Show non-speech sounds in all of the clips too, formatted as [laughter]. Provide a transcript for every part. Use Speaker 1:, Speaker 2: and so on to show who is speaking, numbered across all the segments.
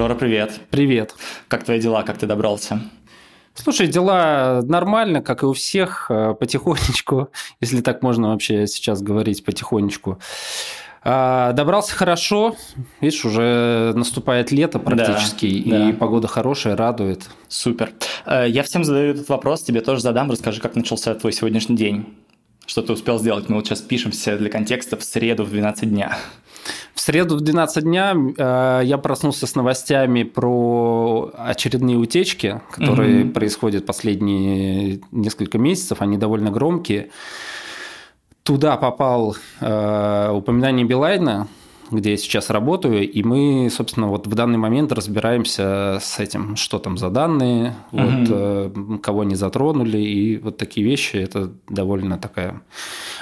Speaker 1: Жора, привет.
Speaker 2: Привет.
Speaker 1: Как твои дела? Как ты добрался?
Speaker 2: Слушай, дела нормально, как и у всех, э, потихонечку, [laughs] если так можно вообще сейчас говорить, потихонечку. А, добрался хорошо, видишь, уже наступает лето практически, да, и да. погода хорошая, радует.
Speaker 1: Супер. Э, я всем задаю этот вопрос, тебе тоже задам. Расскажи, как начался твой сегодняшний день? Что ты успел сделать? Мы вот сейчас пишемся для контекста в среду в 12 дня.
Speaker 2: В среду в 12 дня э, я проснулся с новостями про очередные утечки, которые угу. происходят последние несколько месяцев. Они довольно громкие. Туда попал э, упоминание Билайна, где я сейчас работаю, и мы, собственно, вот в данный момент разбираемся с этим, что там за данные, угу. вот, э, кого не затронули, и вот такие вещи, это довольно такая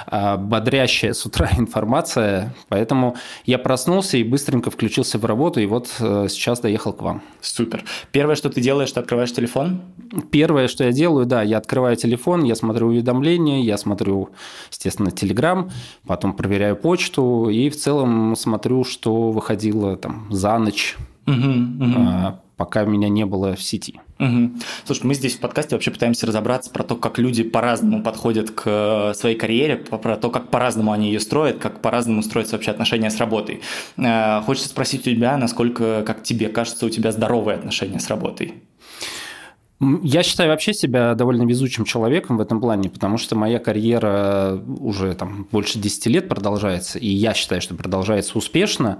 Speaker 2: а, бодрящая с утра [laughs] информация, поэтому я проснулся и быстренько включился в работу, и вот э, сейчас доехал к вам.
Speaker 1: Супер. Первое, что ты делаешь, ты открываешь телефон?
Speaker 2: Первое, что я делаю, да, я открываю телефон, я смотрю уведомления, я смотрю, естественно, Телеграм, потом проверяю почту, и в целом смотрю смотрю, что выходило там за ночь, угу, угу. пока меня не было в сети.
Speaker 1: Угу. Слушай, мы здесь в подкасте вообще пытаемся разобраться про то, как люди по-разному подходят к э, своей карьере, про то, как по-разному они ее строят, как по-разному строятся вообще отношения с работой. Э, хочется спросить у тебя, насколько, как тебе кажется, у тебя здоровые отношения с работой?
Speaker 2: Я считаю вообще себя довольно везучим человеком в этом плане, потому что моя карьера уже там больше 10 лет продолжается, и я считаю, что продолжается успешно.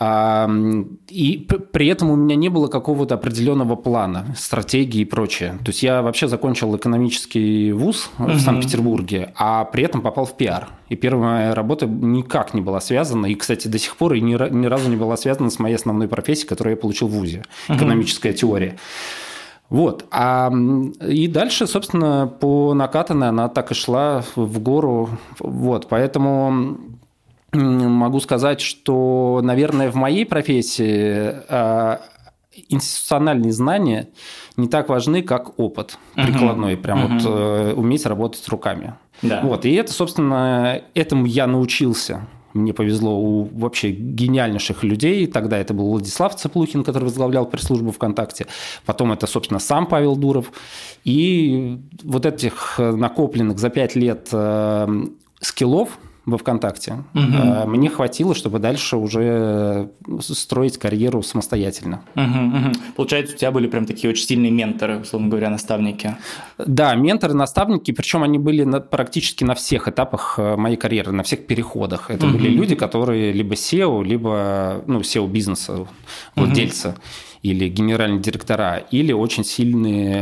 Speaker 2: А, и при этом у меня не было какого-то определенного плана, стратегии и прочее. То есть я вообще закончил экономический вуз в Санкт-Петербурге, а при этом попал в пиар. И первая моя работа никак не была связана, и, кстати, до сих пор и ни, ни разу не была связана с моей основной профессией, которую я получил в ВУЗе – экономическая теория. Вот. А, и дальше, собственно, по накатанной она так и шла в гору. Вот. Поэтому могу сказать, что, наверное, в моей профессии а, институциональные знания не так важны, как опыт прикладной, угу. прям угу. вот э, уметь работать руками. Да. Вот, и это, собственно, этому я научился мне повезло у вообще гениальнейших людей. Тогда это был Владислав Цеплухин, который возглавлял пресс-службу ВКонтакте. Потом это, собственно, сам Павел Дуров. И вот этих накопленных за пять лет э, скиллов – во ВКонтакте. Угу. Мне хватило, чтобы дальше уже строить карьеру самостоятельно.
Speaker 1: Угу, угу. Получается, у тебя были прям такие очень сильные менторы, условно говоря, наставники.
Speaker 2: Да, менторы, наставники, причем они были на, практически на всех этапах э, моей карьеры, на всех переходах. Это угу. были люди, которые либо SEO, либо ну, SEO бизнеса, владельцы. Угу или генеральные директора, или очень сильные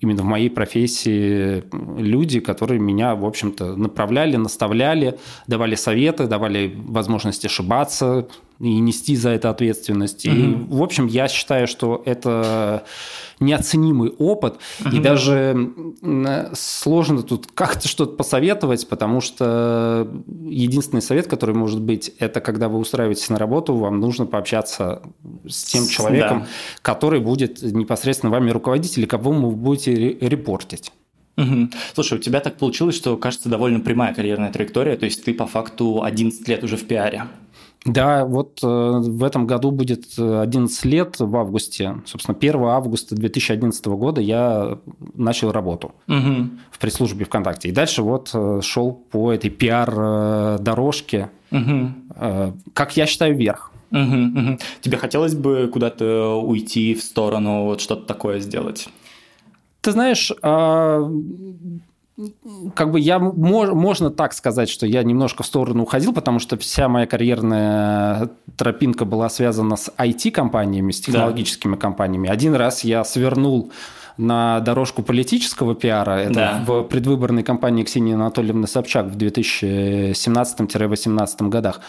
Speaker 2: именно в моей профессии люди, которые меня, в общем-то, направляли, наставляли, давали советы, давали возможность ошибаться, и нести за это ответственность. Угу. И, в общем, я считаю, что это неоценимый опыт, угу. и даже сложно тут как-то что-то посоветовать, потому что единственный совет, который может быть, это когда вы устраиваетесь на работу, вам нужно пообщаться с тем человеком, да. который будет непосредственно вами руководить или кого вы будете репортить.
Speaker 1: Угу. Слушай, у тебя так получилось, что, кажется, довольно прямая карьерная траектория, то есть ты по факту 11 лет уже в пиаре.
Speaker 2: Да, вот э, в этом году будет 11 лет в августе. Собственно, 1 августа 2011 года я начал работу угу. в пресс-службе ВКонтакте. И дальше вот э, шел по этой пиар-дорожке, угу. как я считаю, вверх.
Speaker 1: Угу, угу. Тебе хотелось бы куда-то уйти в сторону, вот что-то такое сделать?
Speaker 2: Ты знаешь, а, как бы я можно так сказать, что я немножко в сторону уходил, потому что вся моя карьерная тропинка была связана с IT-компаниями, с технологическими да. компаниями. Один раз я свернул на дорожку политического пиара. Это да. в предвыборной кампании Ксении Анатольевны Собчак в 2017-2018 годах.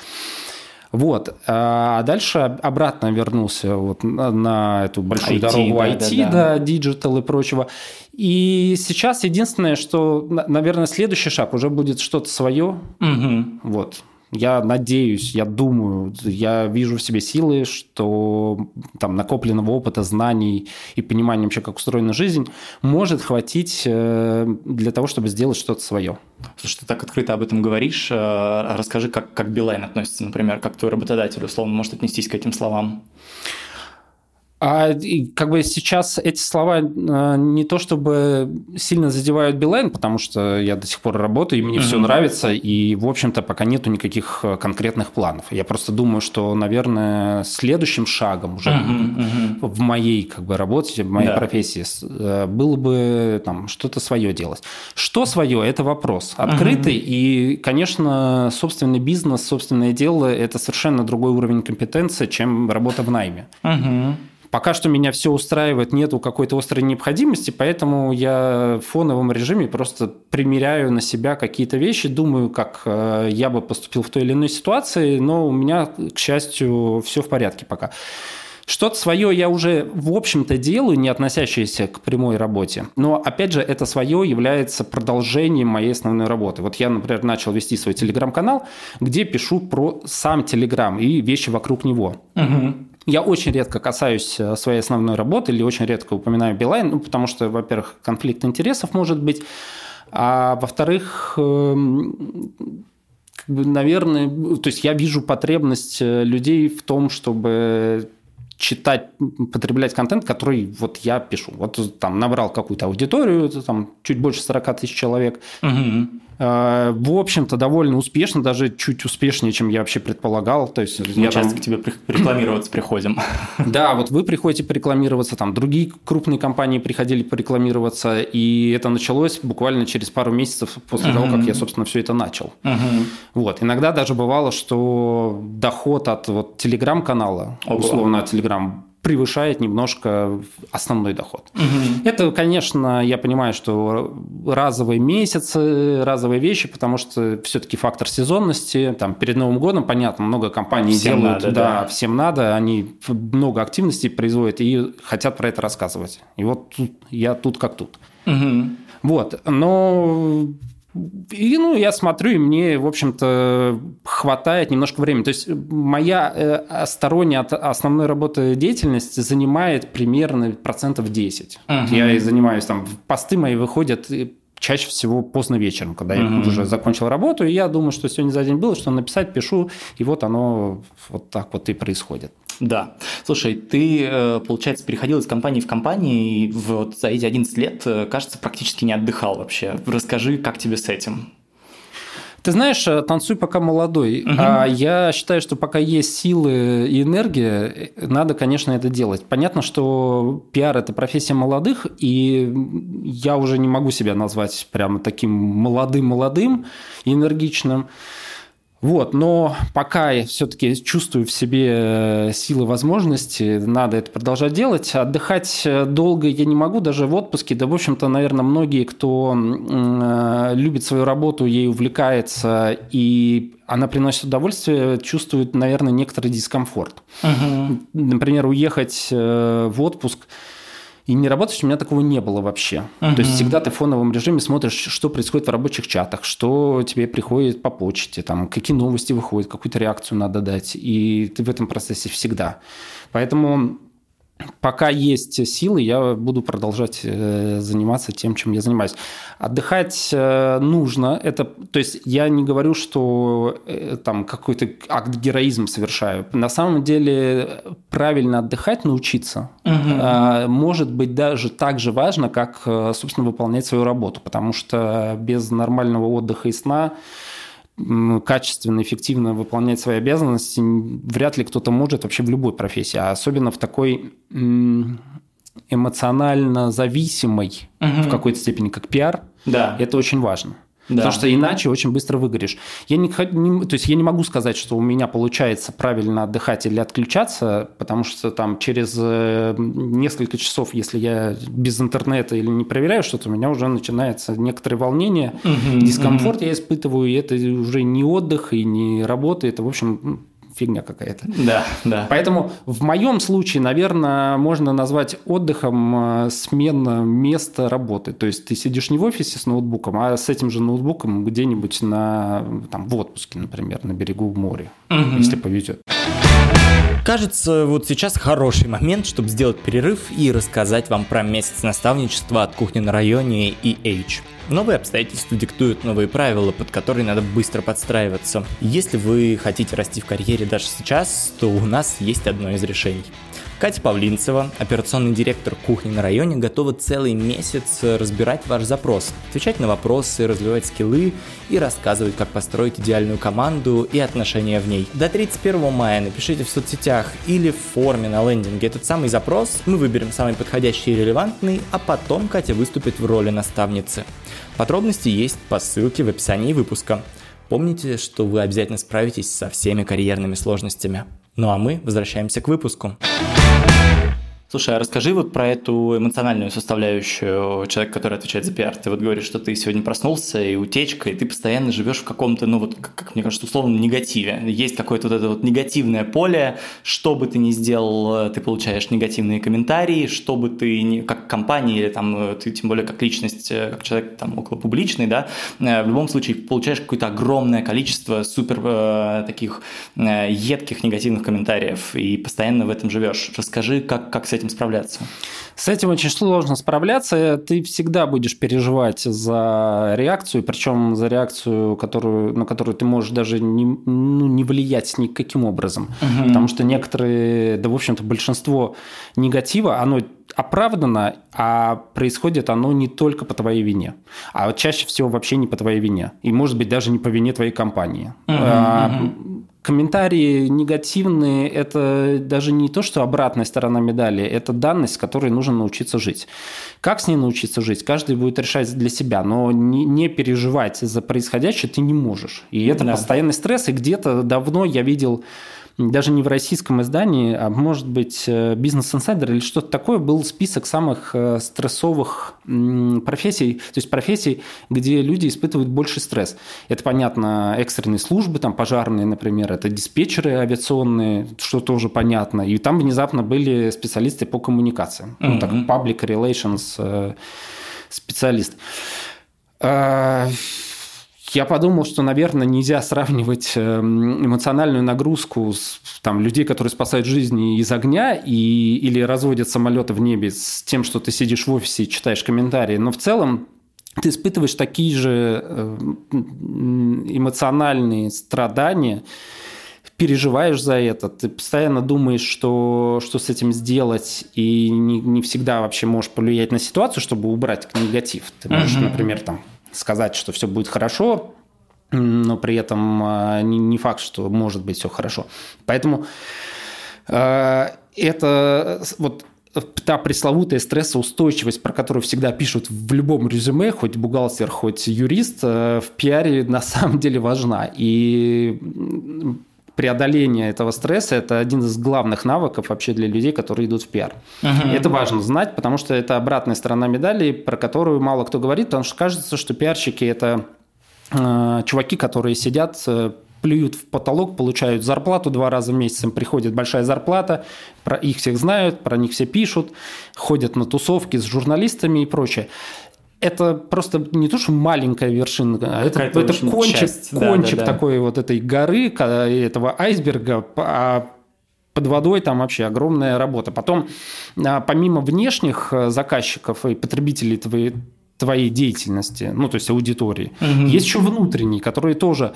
Speaker 2: Вот. А дальше обратно вернулся вот на эту большую IT, дорогу да, IT, да, да. да, диджитал и прочего. И сейчас единственное, что, наверное, следующий шаг уже будет что-то свое. Угу. Вот. Я надеюсь, я думаю, я вижу в себе силы, что там накопленного опыта, знаний и понимания вообще, как устроена жизнь, может хватить э, для того, чтобы сделать что-то свое.
Speaker 1: Слушай, ты так открыто об этом говоришь. Э, расскажи, как, как Билайн относится, например, как твой работодатель условно может отнестись к этим словам?
Speaker 2: А и, как бы сейчас эти слова э, не то чтобы сильно задевают Билайн, потому что я до сих пор работаю, и мне mm-hmm. все нравится, и, в общем-то, пока нету никаких э, конкретных планов. Я просто думаю, что, наверное, следующим шагом уже mm-hmm. Mm-hmm. в моей как бы работе, в моей yeah. профессии э, было бы там что-то свое делать. Что свое? Это вопрос открытый, mm-hmm. и, конечно, собственный бизнес, собственное дело – это совершенно другой уровень компетенции, чем работа в найме. Mm-hmm. Пока что меня все устраивает, нету какой-то острой необходимости, поэтому я в фоновом режиме просто примеряю на себя какие-то вещи, думаю, как э, я бы поступил в той или иной ситуации, но у меня, к счастью, все в порядке пока. Что-то свое я уже, в общем-то, делаю, не относящееся к прямой работе. Но, опять же, это свое является продолжением моей основной работы. Вот я, например, начал вести свой телеграм-канал, где пишу про сам телеграм и вещи вокруг него. Угу. Я очень редко касаюсь э, своей основной работы или очень редко упоминаю Билайн, ну, потому что, во-первых, конфликт интересов может быть, а во-вторых, эм, как бы, наверное, то есть я вижу потребность э, людей в том, чтобы читать, потреблять контент, который вот я пишу. Вот там набрал какую-то аудиторию, там чуть больше 40 тысяч человек. Угу. В общем-то, довольно успешно, даже чуть успешнее, чем я вообще предполагал. То есть
Speaker 1: Мы я часто там... к тебе рекламироваться приходим. [laughs]
Speaker 2: Да, вот вы приходите порекламироваться, там другие крупные компании приходили порекламироваться, и это началось буквально через пару месяцев после того, как я, собственно, все это начал. Вот. Иногда даже бывало, что доход от вот телеграм-канала, условно от телеграм превышает немножко основной доход. Угу. Это, конечно, я понимаю, что разовые месяцы, разовые вещи, потому что все-таки фактор сезонности. Там перед Новым годом, понятно, много компаний всем делают, надо, да, да, всем надо, они много активностей производят и хотят про это рассказывать. И вот тут, я тут как тут. Угу. Вот, но и, ну, я смотрю, и мне, в общем-то, хватает немножко времени. То есть моя э, сторонняя от основной работы деятельность занимает примерно процентов 10. Uh-huh. Я и занимаюсь там, посты мои выходят чаще всего поздно вечером, когда uh-huh. я уже закончил работу, и я думаю, что сегодня за день было, что написать, пишу, и вот оно вот так вот и происходит.
Speaker 1: Да. Слушай, ты, э, получается, переходил из компании в компанию, и вот за эти 11 лет, э, кажется, практически не отдыхал вообще. Расскажи, как тебе с этим?
Speaker 2: Ты знаешь, э, танцуй пока молодой. Угу. А я считаю, что пока есть силы и энергия, надо, конечно, это делать. Понятно, что пиар – это профессия молодых, и я уже не могу себя назвать прямо таким молодым-молодым и энергичным. Вот, но пока я все-таки чувствую в себе э, силы возможности, надо это продолжать делать. Отдыхать э, долго я не могу, даже в отпуске. Да, в общем-то, наверное, многие, кто э, любит свою работу, ей увлекается, и она приносит удовольствие, чувствует, наверное, некоторый дискомфорт. Угу. Например, уехать в отпуск – и не работать у меня такого не было вообще. Uh-huh. То есть всегда ты в фоновом режиме смотришь, что происходит в рабочих чатах, что тебе приходит по почте, там, какие новости выходят, какую-то реакцию надо дать. И ты в этом процессе всегда. Поэтому пока есть силы, я буду продолжать э, заниматься тем, чем я занимаюсь. Отдыхать э, нужно. Это, то есть я не говорю, что э, там какой-то акт героизма совершаю. На самом деле правильно отдыхать, научиться, угу. может быть даже так же важно, как, собственно, выполнять свою работу, потому что без нормального отдыха и сна качественно, эффективно выполнять свои обязанности вряд ли кто-то может вообще в любой профессии, а особенно в такой эмоционально зависимой угу. в какой-то степени, как пиар. Да. Это очень важно. Да. Потому что иначе очень быстро выгоришь. Я не, не, то есть я не могу сказать, что у меня получается правильно отдыхать или отключаться, потому что там через э, несколько часов, если я без интернета или не проверяю что-то, у меня уже начинается некоторое волнение, угу, дискомфорт угу. я испытываю, и это уже не отдых и не работа, это, в общем, фигня какая-то.
Speaker 1: Да, да.
Speaker 2: Поэтому в моем случае, наверное, можно назвать отдыхом э, смена места работы. То есть ты сидишь не в офисе с ноутбуком, а с этим же ноутбуком где-нибудь на, там, в отпуске, например, на берегу моря, угу. если повезет.
Speaker 1: Кажется, вот сейчас хороший момент, чтобы сделать перерыв и рассказать вам про месяц наставничества от кухни на районе и H. Новые обстоятельства диктуют новые правила, под которые надо быстро подстраиваться. Если вы хотите расти в карьере даже сейчас, то у нас есть одно из решений. Катя Павлинцева, операционный директор кухни на районе, готова целый месяц разбирать ваш запрос, отвечать на вопросы, развивать скиллы и рассказывать, как построить идеальную команду и отношения в ней. До 31 мая напишите в соцсетях или в форме на лендинге этот самый запрос, мы выберем самый подходящий и релевантный, а потом Катя выступит в роли наставницы. Подробности есть по ссылке в описании выпуска. Помните, что вы обязательно справитесь со всеми карьерными сложностями. Ну а мы возвращаемся к выпуску. Слушай, а расскажи вот про эту эмоциональную составляющую человека, который отвечает за пиар. Ты вот говоришь, что ты сегодня проснулся и утечка, и ты постоянно живешь в каком-то, ну вот, как мне кажется, условном негативе. Есть какое-то вот это вот негативное поле, что бы ты ни сделал, ты получаешь негативные комментарии, что бы ты ни, как компания или там ты тем более как личность, как человек там около публичный, да, э, в любом случае получаешь какое-то огромное количество супер э, таких э, едких негативных комментариев и постоянно в этом живешь. Расскажи, как, как с этим справляться?
Speaker 2: С этим очень сложно справляться. Ты всегда будешь переживать за реакцию, причем за реакцию, которую, на которую ты можешь даже не, ну, не влиять никаким образом. Угу. Потому что некоторые, да, в общем-то, большинство негатива, оно оправдано, а происходит оно не только по твоей вине, а чаще всего вообще не по твоей вине. И, может быть, даже не по вине твоей компании. А, угу комментарии негативные – это даже не то, что обратная сторона медали, это данность, с которой нужно научиться жить. Как с ней научиться жить, каждый будет решать для себя, но не, не переживать за происходящее ты не можешь. И это да. постоянный стресс, и где-то давно я видел даже не в российском издании, а может быть э, бизнес инсайдер или что-то такое, был список самых э, стрессовых профессий, то есть профессий, где люди испытывают больше стресс. Это, понятно, экстренные службы, там пожарные, например, это диспетчеры авиационные, что тоже понятно. И там внезапно были специалисты по коммуникациям, mm-hmm. ну, так, public relations э, специалист. Я подумал, что, наверное, нельзя сравнивать эм, эмоциональную нагрузку с там, людей, которые спасают жизни из огня и, или разводят самолеты в небе, с тем, что ты сидишь в офисе и читаешь комментарии. Но в целом ты испытываешь такие же эм, эмоциональные страдания, переживаешь за это, ты постоянно думаешь, что, что с этим сделать, и не, не всегда вообще можешь повлиять на ситуацию, чтобы убрать негатив. Ты можешь, uh-huh. например, там, сказать, что все будет хорошо, но при этом а, не факт, что может быть все хорошо. Поэтому а, это вот та пресловутая стрессоустойчивость, про которую всегда пишут в любом резюме, хоть бухгалтер, хоть юрист, а, в пиаре на самом деле важна. И преодоление этого стресса – это один из главных навыков вообще для людей, которые идут в пиар. Uh-huh. И это важно знать, потому что это обратная сторона медали, про которую мало кто говорит, потому что кажется, что пиарщики – это э, чуваки, которые сидят э, плюют в потолок, получают зарплату два раза в месяц, им приходит большая зарплата, про их всех знают, про них все пишут, ходят на тусовки с журналистами и прочее это просто не то, что маленькая вершина, а это, это кончик, часть. кончик да, да, да. такой вот этой горы, этого айсберга, а под водой там вообще огромная работа. Потом, а, помимо внешних э, заказчиков и потребителей твоей, твоей деятельности, ну, то есть аудитории. Угу. Есть еще внутренние, которые тоже...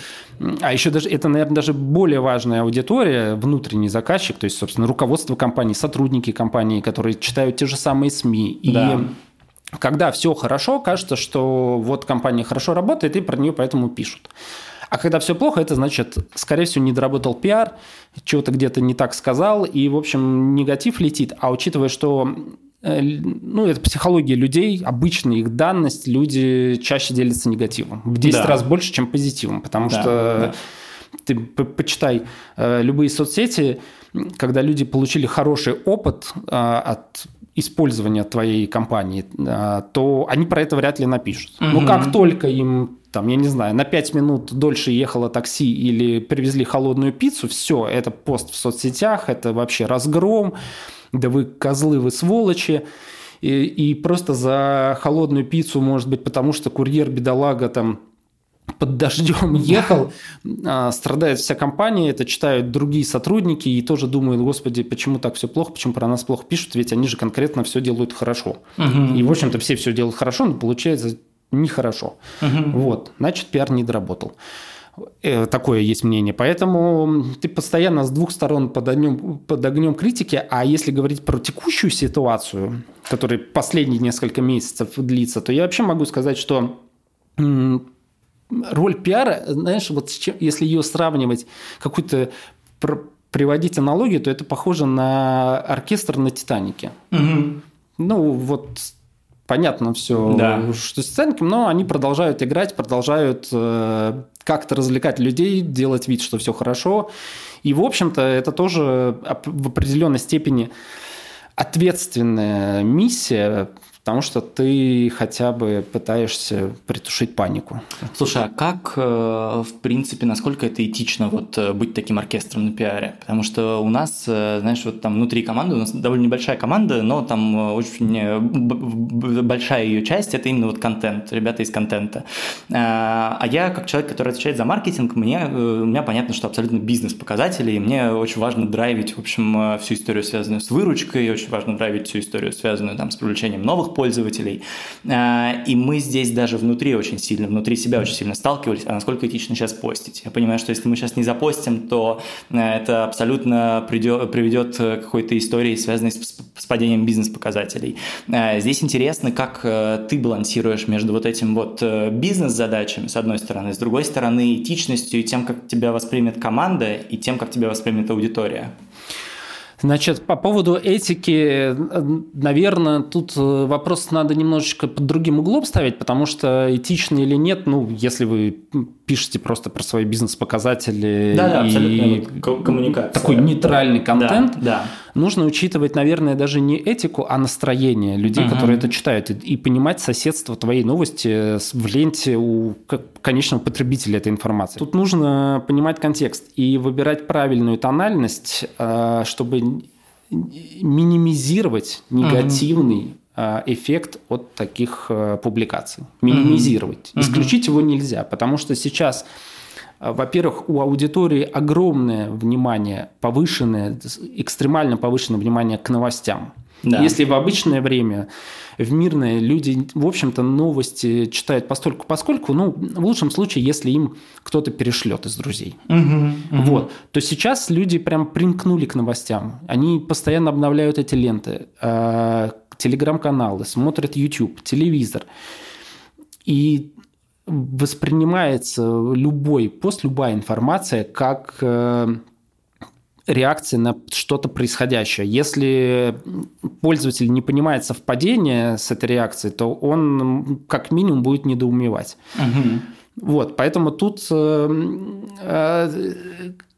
Speaker 2: А еще даже это, наверное, даже более важная аудитория, внутренний заказчик, то есть, собственно, руководство компании, сотрудники компании, которые читают те же самые СМИ. Да. И когда все хорошо, кажется, что вот компания хорошо работает, и про нее поэтому пишут. А когда все плохо, это значит, скорее всего, не доработал пиар, чего-то где-то не так сказал, и, в общем, негатив летит. А учитывая, что э, ну, это психология людей, обычная их данность, люди чаще делятся негативом. В 10 да. раз больше, чем позитивом, потому да, что да. ты почитай э, любые соцсети, когда люди получили хороший опыт э, от использования твоей компании, а, то они про это вряд ли напишут. Угу. Но как только им там, я не знаю, на 5 минут дольше ехало такси или привезли холодную пиццу, все, это пост в соцсетях, это вообще разгром, да вы козлы, вы сволочи. И, и просто за холодную пиццу, может быть, потому что курьер бедолага там под дождем ехал, а, страдает вся компания, это читают другие сотрудники и тоже думают, господи, почему так все плохо, почему про нас плохо пишут, ведь они же конкретно все делают хорошо. Угу. И, в общем-то, все все делают хорошо, но получается нехорошо. Угу. Вот, значит, пиар не доработал. Э, такое есть мнение. Поэтому ты постоянно с двух сторон под огнем, под огнем критики. А если говорить про текущую ситуацию, которая последние несколько месяцев длится, то я вообще могу сказать, что роль пиара, знаешь, вот чем, если ее сравнивать, какую-то приводить аналогию, то это похоже на оркестр на Титанике. Угу. Ну, вот понятно все, да. что сценки, но они продолжают играть, продолжают э, как-то развлекать людей, делать вид, что все хорошо. И, в общем-то, это тоже в определенной степени ответственная миссия, потому что ты хотя бы пытаешься притушить панику.
Speaker 1: Слушай, а как, э, в принципе, насколько это этично вот э, быть таким оркестром на пиаре? Потому что у нас, э, знаешь, вот там внутри команды, у нас довольно небольшая команда, но там очень большая ее часть – это именно вот контент, ребята из контента. А я, как человек, который отвечает за маркетинг, мне, у меня понятно, что абсолютно бизнес-показатели, и мне очень важно драйвить, в общем, всю историю, связанную с выручкой, очень важно драйвить всю историю, связанную там с привлечением новых пользователей. А, и мы здесь даже внутри очень сильно, внутри себя очень сильно сталкивались, а насколько этично сейчас постить. Я понимаю, что если мы сейчас не запостим, то э, это абсолютно приведет к какой-то истории, связанной с, с падением бизнес-показателей. А, здесь интересно, как э, ты балансируешь между вот этим вот э, бизнес-задачами, с одной стороны, с другой стороны, этичностью и тем, как тебя воспримет команда, и тем, как тебя воспримет аудитория.
Speaker 2: Значит, по поводу этики, наверное, тут э, вопрос надо немножечко под другим углом ставить, потому что этично или нет, ну, если вы пишете просто про свои бизнес-показатели
Speaker 1: да, да, и коммуникация.
Speaker 2: такой нейтральный контент,
Speaker 1: да, да.
Speaker 2: нужно учитывать, наверное, даже не этику, а настроение людей, угу. которые это читают, и понимать соседство твоей новости в ленте у конечного потребителя этой информации. Тут нужно понимать контекст и выбирать правильную тональность, э, чтобы минимизировать негативный эффект от таких э, публикаций. Минимизировать. Mm-hmm. Исключить его нельзя, потому что сейчас э, во-первых, у аудитории огромное внимание, повышенное, экстремально повышенное внимание к новостям. Да. Если в обычное время, в мирное, люди, в общем-то, новости читают постольку поскольку, ну, в лучшем случае, если им кто-то перешлет из друзей. Угу, угу. Вот. То сейчас люди прям примкнули к новостям. Они постоянно обновляют эти ленты телеграм-каналы, смотрят YouTube, телевизор. И воспринимается любой пост, любая информация как э, реакция на что-то происходящее. Если пользователь не понимает совпадение с этой реакцией, то он как минимум будет недоумевать. Угу. Вот, поэтому тут э, э,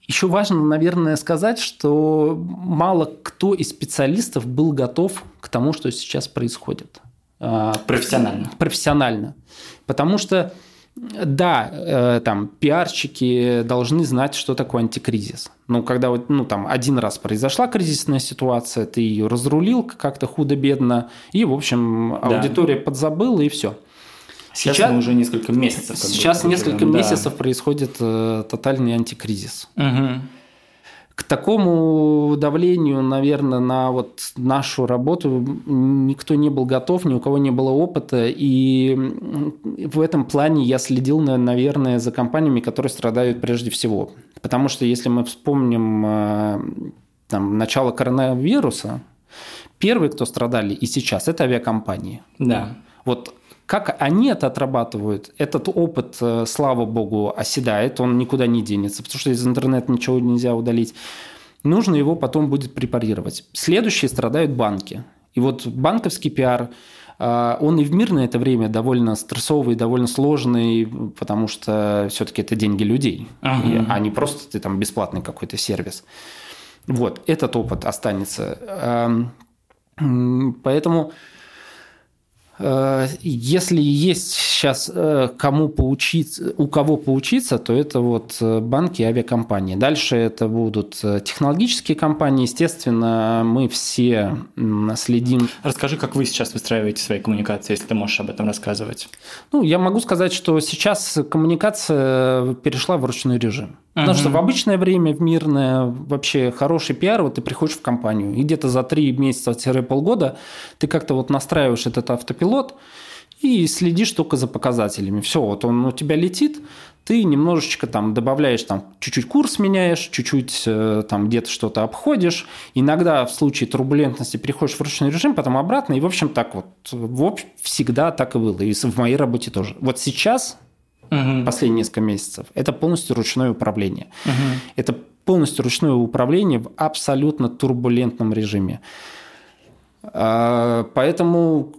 Speaker 2: еще важно, наверное, сказать, что мало кто из специалистов был готов тому, что сейчас происходит.
Speaker 1: А, профессионально.
Speaker 2: Профессионально. Потому что, да, э, там, пиарщики должны знать, что такое антикризис. Но когда вот, ну, там, один раз произошла кризисная ситуация, ты ее разрулил как-то худо-бедно, и, в общем, аудитория да. подзабыла, и все.
Speaker 1: Сейчас, сейчас мы уже несколько месяцев.
Speaker 2: Сейчас несколько живем, месяцев да. происходит э, тотальный антикризис. Угу. К такому давлению, наверное, на вот нашу работу никто не был готов, ни у кого не было опыта. И в этом плане я следил, наверное, за компаниями, которые страдают прежде всего. Потому что если мы вспомним э, там, начало коронавируса, первые, кто страдали и сейчас, это авиакомпании.
Speaker 1: Да.
Speaker 2: Вот как они это отрабатывают, этот опыт, э, слава богу, оседает, он никуда не денется, потому что из интернета ничего нельзя удалить. Нужно его потом будет препарировать. Следующие страдают банки. И вот банковский пиар, э, он и в мирное это время довольно стрессовый, довольно сложный, потому что все-таки это деньги людей, ага. а не просто ты там бесплатный какой-то сервис. Вот, этот опыт останется. Эм, поэтому если есть сейчас э, кому поучиться, у кого поучиться, то это вот э, банки и авиакомпании. Дальше это будут технологические компании. Естественно, мы все следим.
Speaker 1: Расскажи, как вы сейчас выстраиваете свои коммуникации, если ты можешь об этом рассказывать.
Speaker 2: Ну, я могу сказать, что сейчас коммуникация перешла в ручной режим. Потому что в обычное время, в мирное, вообще хороший пиар, вот ты приходишь в компанию, и где-то за три месяца-полгода ты как-то вот настраиваешь этот автопилот, и следишь только за показателями. Все, вот он у тебя летит, ты немножечко там добавляешь, там, чуть-чуть курс меняешь, чуть-чуть э, там где-то что-то обходишь. Иногда в случае турбулентности переходишь в ручной режим, потом обратно. И, в общем, так вот, в общем, всегда так и было. И в моей работе тоже. Вот сейчас, угу. последние несколько месяцев, это полностью ручное управление. Угу. Это полностью ручное управление в абсолютно турбулентном режиме. А, поэтому,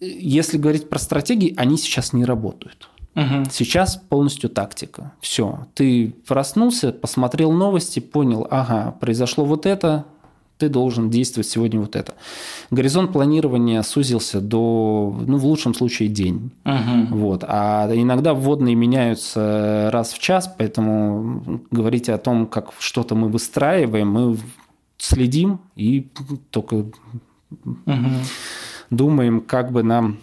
Speaker 2: если говорить про стратегии, они сейчас не работают. Угу. Сейчас полностью тактика. Все. Ты проснулся, посмотрел новости, понял, ага, произошло вот это, ты должен действовать сегодня вот это. Горизонт планирования сузился до, ну, в лучшем случае, день. Угу. Вот. А иногда вводные меняются раз в час, поэтому говорить о том, как что-то мы выстраиваем, мы следим и только угу. думаем, как бы нам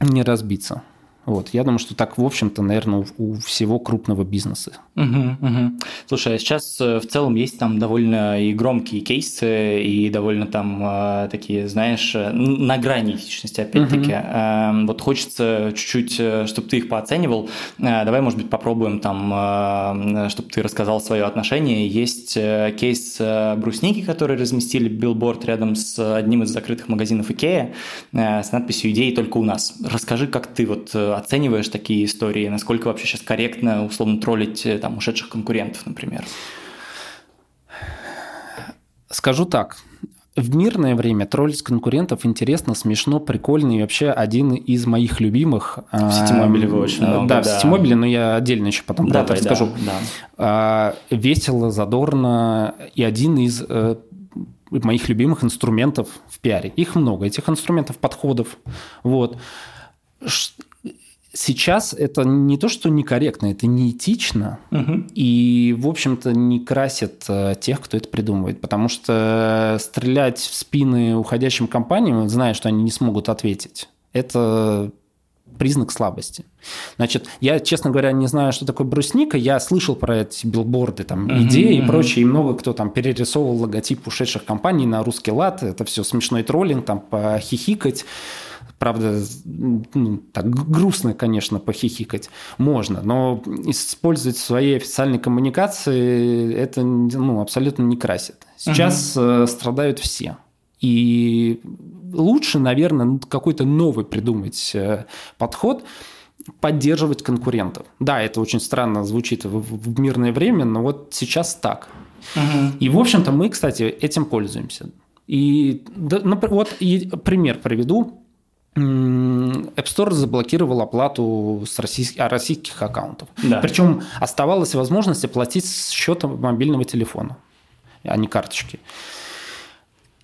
Speaker 2: не разбиться. Вот. Я думаю, что так, в общем-то, наверное, у всего крупного бизнеса.
Speaker 1: Угу, угу. Слушай, а сейчас э, в целом есть там довольно и громкие кейсы, и довольно там э, такие, знаешь, э, на грани этичности, опять-таки. Угу. Вот хочется чуть-чуть, чтобы ты их пооценивал. Давай, может быть, попробуем там, чтобы ты рассказал свое отношение. Есть кейс брусники, который разместили билборд рядом с одним из закрытых магазинов Икея с надписью «Идеи только у нас». Расскажи, как ты вот оцениваешь такие истории? Насколько вообще сейчас корректно, условно, троллить э, там ушедших конкурентов, например?
Speaker 2: Скажу так. В мирное время троллить конкурентов интересно, смешно, прикольно и вообще один из моих любимых.
Speaker 1: В Ситимобиле вы очень много.
Speaker 2: Да, да. в Ситимобиле, но я отдельно еще потом про это расскажу. Да, да. Весело, задорно и один из э, моих любимых инструментов в пиаре. Их много, этих инструментов, подходов. Вот сейчас это не то, что некорректно, это неэтично. Угу. И, в общем-то, не красит э, тех, кто это придумывает. Потому что стрелять в спины уходящим компаниям, зная, что они не смогут ответить, это признак слабости. Значит, я, честно говоря, не знаю, что такое брусника. Я слышал про эти билборды, там, uh-huh, идеи uh-huh. и прочее, и много кто там перерисовывал логотип ушедших компаний на русский лад. Это все смешной троллинг, там, похихикать. Правда, ну, так грустно, конечно, похихикать можно, но использовать в своей официальной коммуникации это ну, абсолютно не красит. Сейчас угу. страдают все. И лучше, наверное, какой-то новый придумать э, подход, поддерживать конкурентов. Да, это очень странно звучит в мирное время, но вот сейчас так. Угу. И, в общем-то, мы, кстати, этим пользуемся. И вот и пример приведу. App Store заблокировал оплату с российских, российских аккаунтов. Да. Причем оставалась возможность оплатить с счета мобильного телефона, а не карточки.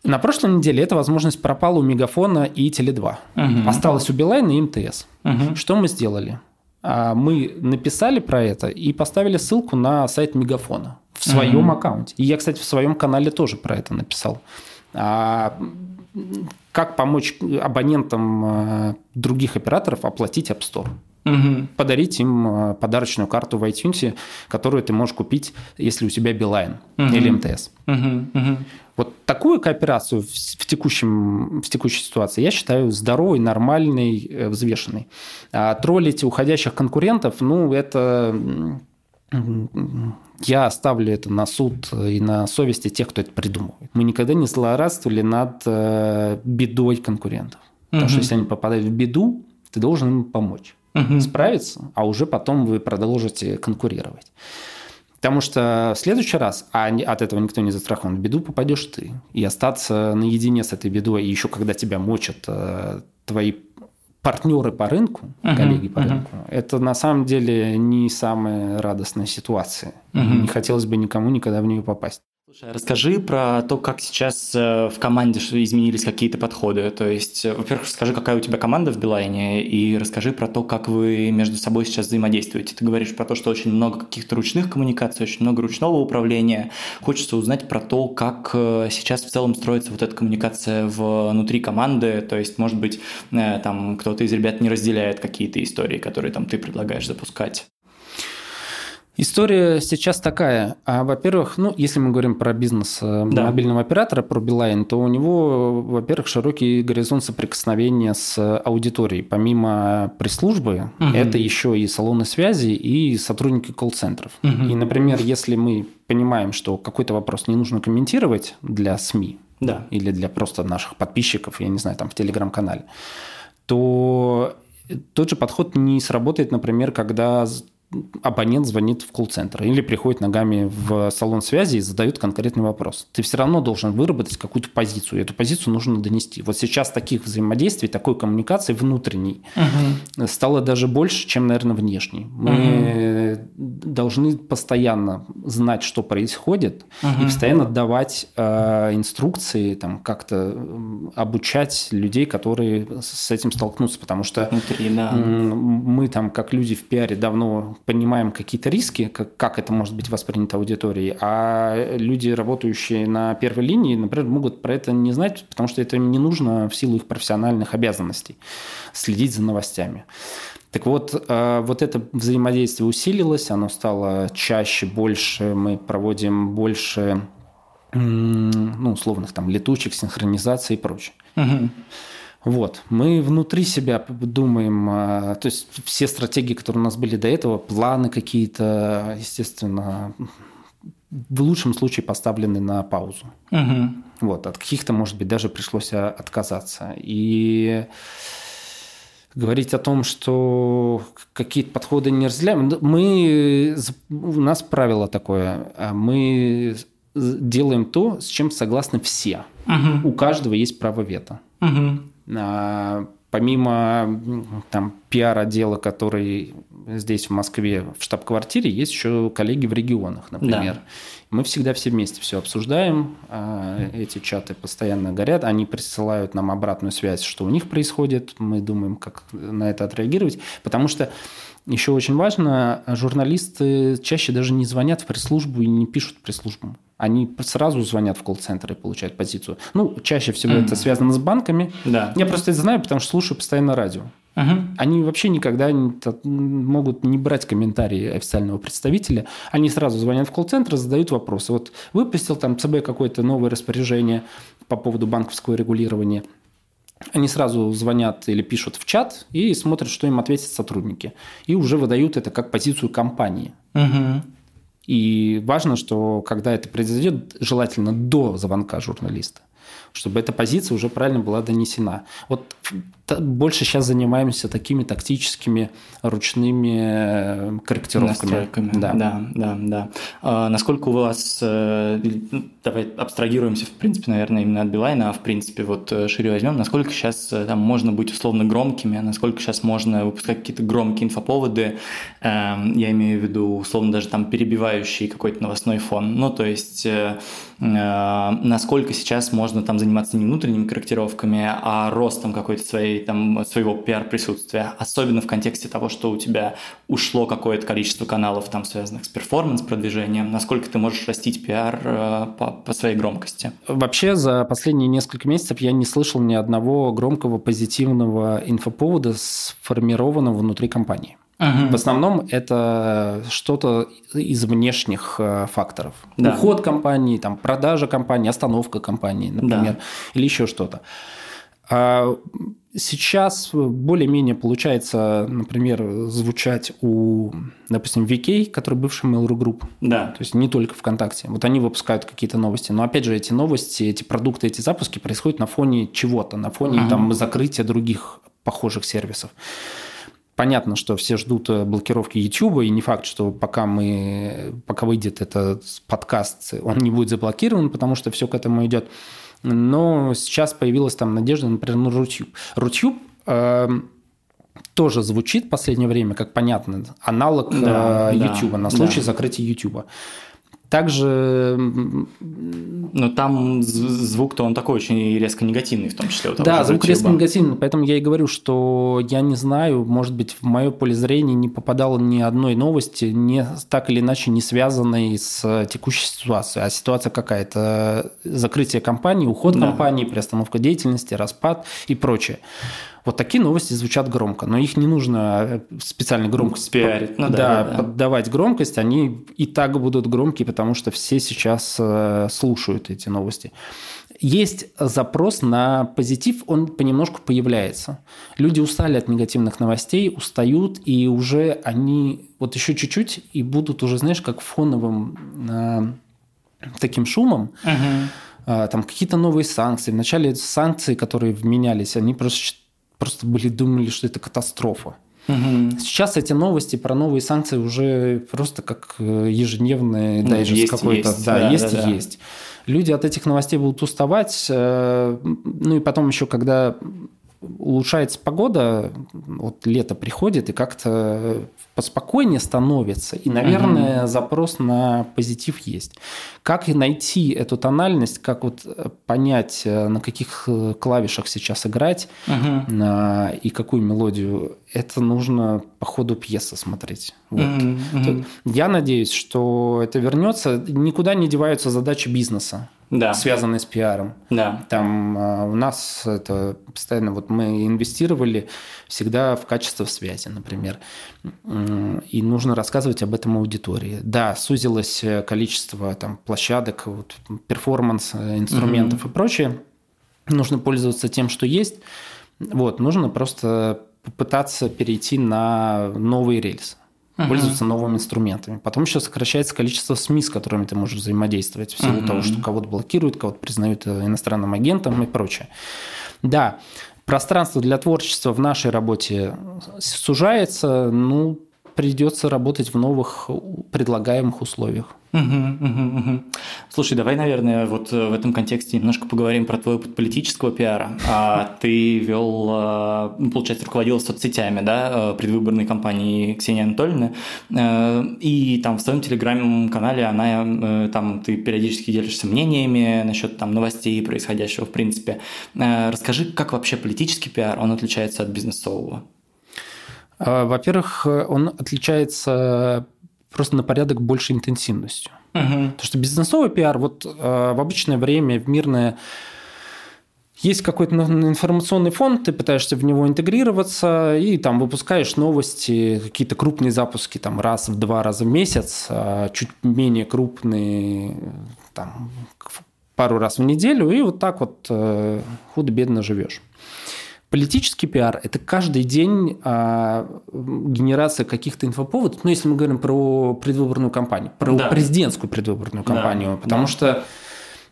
Speaker 2: На прошлой неделе эта возможность пропала у Мегафона и Теле2. Угу. Осталась у Билайна и МТС. Угу. Что мы сделали? А, мы написали про это и поставили ссылку на сайт Мегафона в своем угу. аккаунте. И я, кстати, в своем канале тоже про это написал. Как помочь абонентам э, других операторов оплатить App Store. Угу. Подарить им э, подарочную карту в iTunes, которую ты можешь купить, если у тебя Билайн угу. или МТС. Угу. Угу. Вот такую кооперацию в, текущем, в текущей ситуации я считаю здоровой, нормальной, э, взвешенной. А троллить уходящих конкурентов, ну, это я оставлю это на суд и на совести тех, кто это придумывает. Мы никогда не злорадствовали над э, бедой конкурентов. Потому угу. что если они попадают в беду, ты должен им помочь угу. справиться, а уже потом вы продолжите конкурировать. Потому что в следующий раз, а от этого никто не застрахован, в беду попадешь ты. И остаться наедине с этой бедой, и еще когда тебя мочат э, твои партнеры по рынку, uh-huh, коллеги по uh-huh. рынку, это на самом деле не самая радостная ситуация. Uh-huh. Не хотелось бы никому никогда в нее попасть.
Speaker 1: Слушай, а расскажи про то, как сейчас э, в команде изменились какие-то подходы. То есть, э, во-первых, расскажи, какая у тебя команда в Билайне, и расскажи про то, как вы между собой сейчас взаимодействуете. Ты говоришь про то, что очень много каких-то ручных коммуникаций, очень много ручного управления. Хочется узнать про то, как э, сейчас в целом строится вот эта коммуникация внутри команды. То есть, может быть, там кто-то из ребят не разделяет какие-то истории, которые там ты предлагаешь запускать.
Speaker 2: История сейчас такая. А, во-первых, ну, если мы говорим про бизнес э, да. мобильного оператора, про Билайн, то у него, во-первых, широкий горизонт соприкосновения с аудиторией. Помимо пресс-службы, угу. это еще и салоны связи и сотрудники колл-центров. Угу. И, например, если мы понимаем, что какой-то вопрос не нужно комментировать для СМИ да. или для просто наших подписчиков, я не знаю, там в телеграм-канале, то тот же подход не сработает, например, когда абонент звонит в колл-центр или приходит ногами в салон связи и задает конкретный вопрос. Ты все равно должен выработать какую-то позицию. И эту позицию нужно донести. Вот сейчас таких взаимодействий, такой коммуникации внутренней угу. стало даже больше, чем, наверное, внешней. Мы угу. должны постоянно знать, что происходит, угу. и постоянно давать э, инструкции, там, как-то обучать людей, которые с этим столкнутся. Потому что Внутри, да. мы там, как люди в пиаре, давно понимаем какие-то риски, как, как это может быть воспринято аудиторией, а люди, работающие на первой линии, например, могут про это не знать, потому что это им не нужно в силу их профессиональных обязанностей следить за новостями. Так вот, э, вот это взаимодействие усилилось, оно стало чаще, больше, мы проводим больше ну, условных там летучих, синхронизаций и прочее. Угу. Вот. Мы внутри себя думаем, а, то есть все стратегии, которые у нас были до этого, планы какие-то, естественно, в лучшем случае поставлены на паузу. Угу. Вот. От каких-то, может быть, даже пришлось а, отказаться. И говорить о том, что какие-то подходы не разделяем. Мы, у нас правило такое. А мы делаем то, с чем согласны все. Угу. У каждого есть право вето. Угу. А, помимо там, пиар-отдела, который здесь, в Москве, в штаб-квартире, есть еще коллеги в регионах, например. Да. Мы всегда все вместе все обсуждаем, а, эти чаты постоянно горят, они присылают нам обратную связь, что у них происходит, мы думаем, как на это отреагировать, потому что еще очень важно, журналисты чаще даже не звонят в пресс-службу и не пишут пресс-службу они сразу звонят в колл-центр и получают позицию. Ну, чаще всего mm-hmm. это связано с банками. Да. Я просто это знаю, потому что слушаю постоянно радио. Uh-huh. Они вообще никогда не, могут не брать комментарии официального представителя. Они сразу звонят в колл-центр, задают вопросы. Вот выпустил там ЦБ какое-то новое распоряжение по поводу банковского регулирования. Они сразу звонят или пишут в чат и смотрят, что им ответят сотрудники. И уже выдают это как позицию компании. Uh-huh. И важно, что когда это произойдет, желательно до звонка журналиста, чтобы эта позиция уже правильно была донесена. Вот больше сейчас занимаемся такими тактическими ручными э, корректировками.
Speaker 1: Настройками. Да, да, да. да. А, насколько у вас, э, ну, давай абстрагируемся, в принципе, наверное, именно от Билайна, а в принципе вот э, шире возьмем, насколько сейчас там можно быть условно громкими, а насколько сейчас можно выпускать какие-то громкие инфоповоды, эм, я имею в виду условно даже там перебивающий какой-то новостной фон. Ну, то есть насколько сейчас можно там заниматься не внутренними корректировками, а ростом какой-то своей там, своего пиар-присутствия, особенно в контексте того, что у тебя ушло какое-то количество каналов, там, связанных с перформанс-продвижением, насколько ты можешь растить пиар э, по, по своей громкости?
Speaker 2: Вообще, за последние несколько месяцев я не слышал ни одного громкого позитивного инфоповода, сформированного внутри компании. Угу. В основном это что-то из внешних э, факторов. Да. Уход компании, там, продажа компании, остановка компании, например, да. или еще что-то. А сейчас более-менее получается, например, звучать у, допустим, VK, который бывший Mail.ru Group. Да. То есть не только ВКонтакте. Вот они выпускают какие-то новости. Но опять же, эти новости, эти продукты, эти запуски происходят на фоне чего-то, на фоне ага. там, закрытия других похожих сервисов. Понятно, что все ждут блокировки YouTube, и не факт, что пока мы, пока выйдет этот подкаст, он не будет заблокирован, потому что все к этому идет. Но сейчас появилась там надежда, например, на Рутюб. Рутюб э, тоже звучит в последнее время, как понятно, аналог да, э, YouTube да, на случай да. закрытия YouTube. Также...
Speaker 1: Но там звук-то он такой очень резко негативный, в том числе.
Speaker 2: да, звук резко негативный, поэтому я и говорю, что я не знаю, может быть, в мое поле зрения не попадало ни одной новости, не, так или иначе не связанной с текущей ситуацией. А ситуация какая-то закрытие компании, уход да. компании, приостановка деятельности, распад и прочее. Вот такие новости звучат громко, но их не нужно э, специально громкость
Speaker 1: Пиарить. Ну,
Speaker 2: да,
Speaker 1: да, да,
Speaker 2: поддавать громкость, они и так будут громкие, потому что все сейчас э, слушают эти новости. Есть запрос на позитив, он понемножку появляется. Люди устали от негативных новостей, устают, и уже они вот еще чуть-чуть и будут уже, знаешь, как фоновым э, таким шумом.
Speaker 1: Угу.
Speaker 2: Там какие-то новые санкции. Вначале санкции, которые вменялись, они просто просто были думали, что это катастрофа.
Speaker 1: Угу.
Speaker 2: Сейчас эти новости про новые санкции уже просто как э, ежедневные ну, дайджест какой-то.
Speaker 1: Есть.
Speaker 2: Да,
Speaker 1: да,
Speaker 2: есть
Speaker 1: да,
Speaker 2: и
Speaker 1: да.
Speaker 2: есть. Люди от этих новостей будут уставать. Э, ну и потом еще, когда улучшается погода, вот лето приходит, и как-то поспокойнее становится. И, наверное, угу. запрос на позитив есть. Как найти эту тональность, как вот понять, на каких клавишах сейчас играть
Speaker 1: угу.
Speaker 2: и какую мелодию, это нужно по ходу пьесы смотреть. Вот.
Speaker 1: Угу.
Speaker 2: Я надеюсь, что это вернется. Никуда не деваются задачи бизнеса
Speaker 1: да.
Speaker 2: связанные с пиаром.
Speaker 1: Да.
Speaker 2: Там а, у нас это постоянно вот мы инвестировали всегда в качество связи, например, и нужно рассказывать об этом аудитории. Да, сузилось количество там площадок, вот, перформанс инструментов mm-hmm. и прочее. Нужно пользоваться тем, что есть. Вот, нужно просто попытаться перейти на новый рельс uh-huh. пользоваться новыми инструментами. Потом еще сокращается количество СМИ, с которыми ты можешь взаимодействовать, в силу uh-huh. того, что кого-то блокируют, кого-то признают иностранным агентом и прочее. Да, пространство для творчества в нашей работе сужается, ну, придется работать в новых предлагаемых условиях.
Speaker 1: Угу, угу, угу. Слушай, давай, наверное, вот в этом контексте немножко поговорим про твой опыт политического пиара. А ты вел, а, ну, получается, руководил соцсетями, да, предвыборной кампании Ксении Анатольевны, э, и там в своем телеграм-канале она, э, там ты периодически делишься мнениями насчет там новостей происходящего в принципе. Э, расскажи, как вообще политический пиар, он отличается от бизнесового?
Speaker 2: А, во-первых, он отличается просто на порядок больше интенсивностью.
Speaker 1: Угу.
Speaker 2: Потому что бизнесовый пиар вот э, в обычное время, в мирное, есть какой-то информационный фонд, ты пытаешься в него интегрироваться и там выпускаешь новости, какие-то крупные запуски там раз в два раза в месяц, а чуть менее крупные там пару раз в неделю, и вот так вот э, худо-бедно живешь. Политический пиар – это каждый день а, генерация каких-то инфоповодов. Ну, если мы говорим про предвыборную кампанию, про да. президентскую предвыборную кампанию, да. потому да. что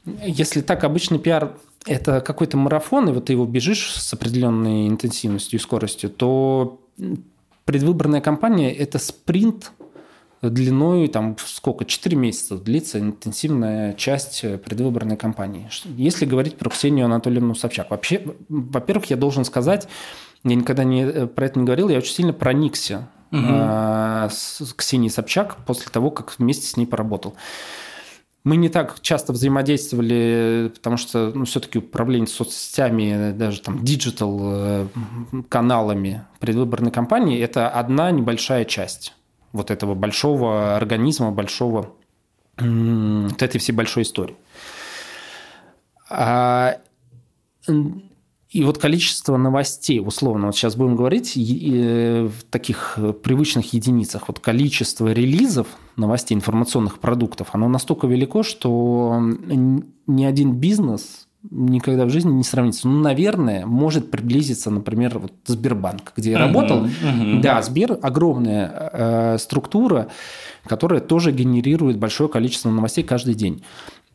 Speaker 2: если так, обычный пиар – это какой-то марафон, и вот ты его бежишь с определенной интенсивностью и скоростью, то предвыборная кампания – это спринт длиной там сколько, 4 месяца длится интенсивная часть предвыборной кампании. Если говорить про Ксению Анатольевну Собчак, вообще, во-первых, я должен сказать, я никогда не, э, про это не говорил, я очень сильно проникся угу. э, с Ксенией Собчак после того, как вместе с ней поработал. Мы не так часто взаимодействовали, потому что ну, все-таки управление соцсетями, даже там диджитал э, каналами предвыборной кампании – это одна небольшая часть вот этого большого организма, большого, вот этой всей большой истории. А, и вот количество новостей, условно, вот сейчас будем говорить в таких привычных единицах, вот количество релизов новостей, информационных продуктов, оно настолько велико, что ни один бизнес никогда в жизни не сравнится. Ну, наверное, может приблизиться, например, вот Сбербанк, где я uh-huh, работал. Uh-huh. Да, Сбер огромная э, структура, которая тоже генерирует большое количество новостей каждый день.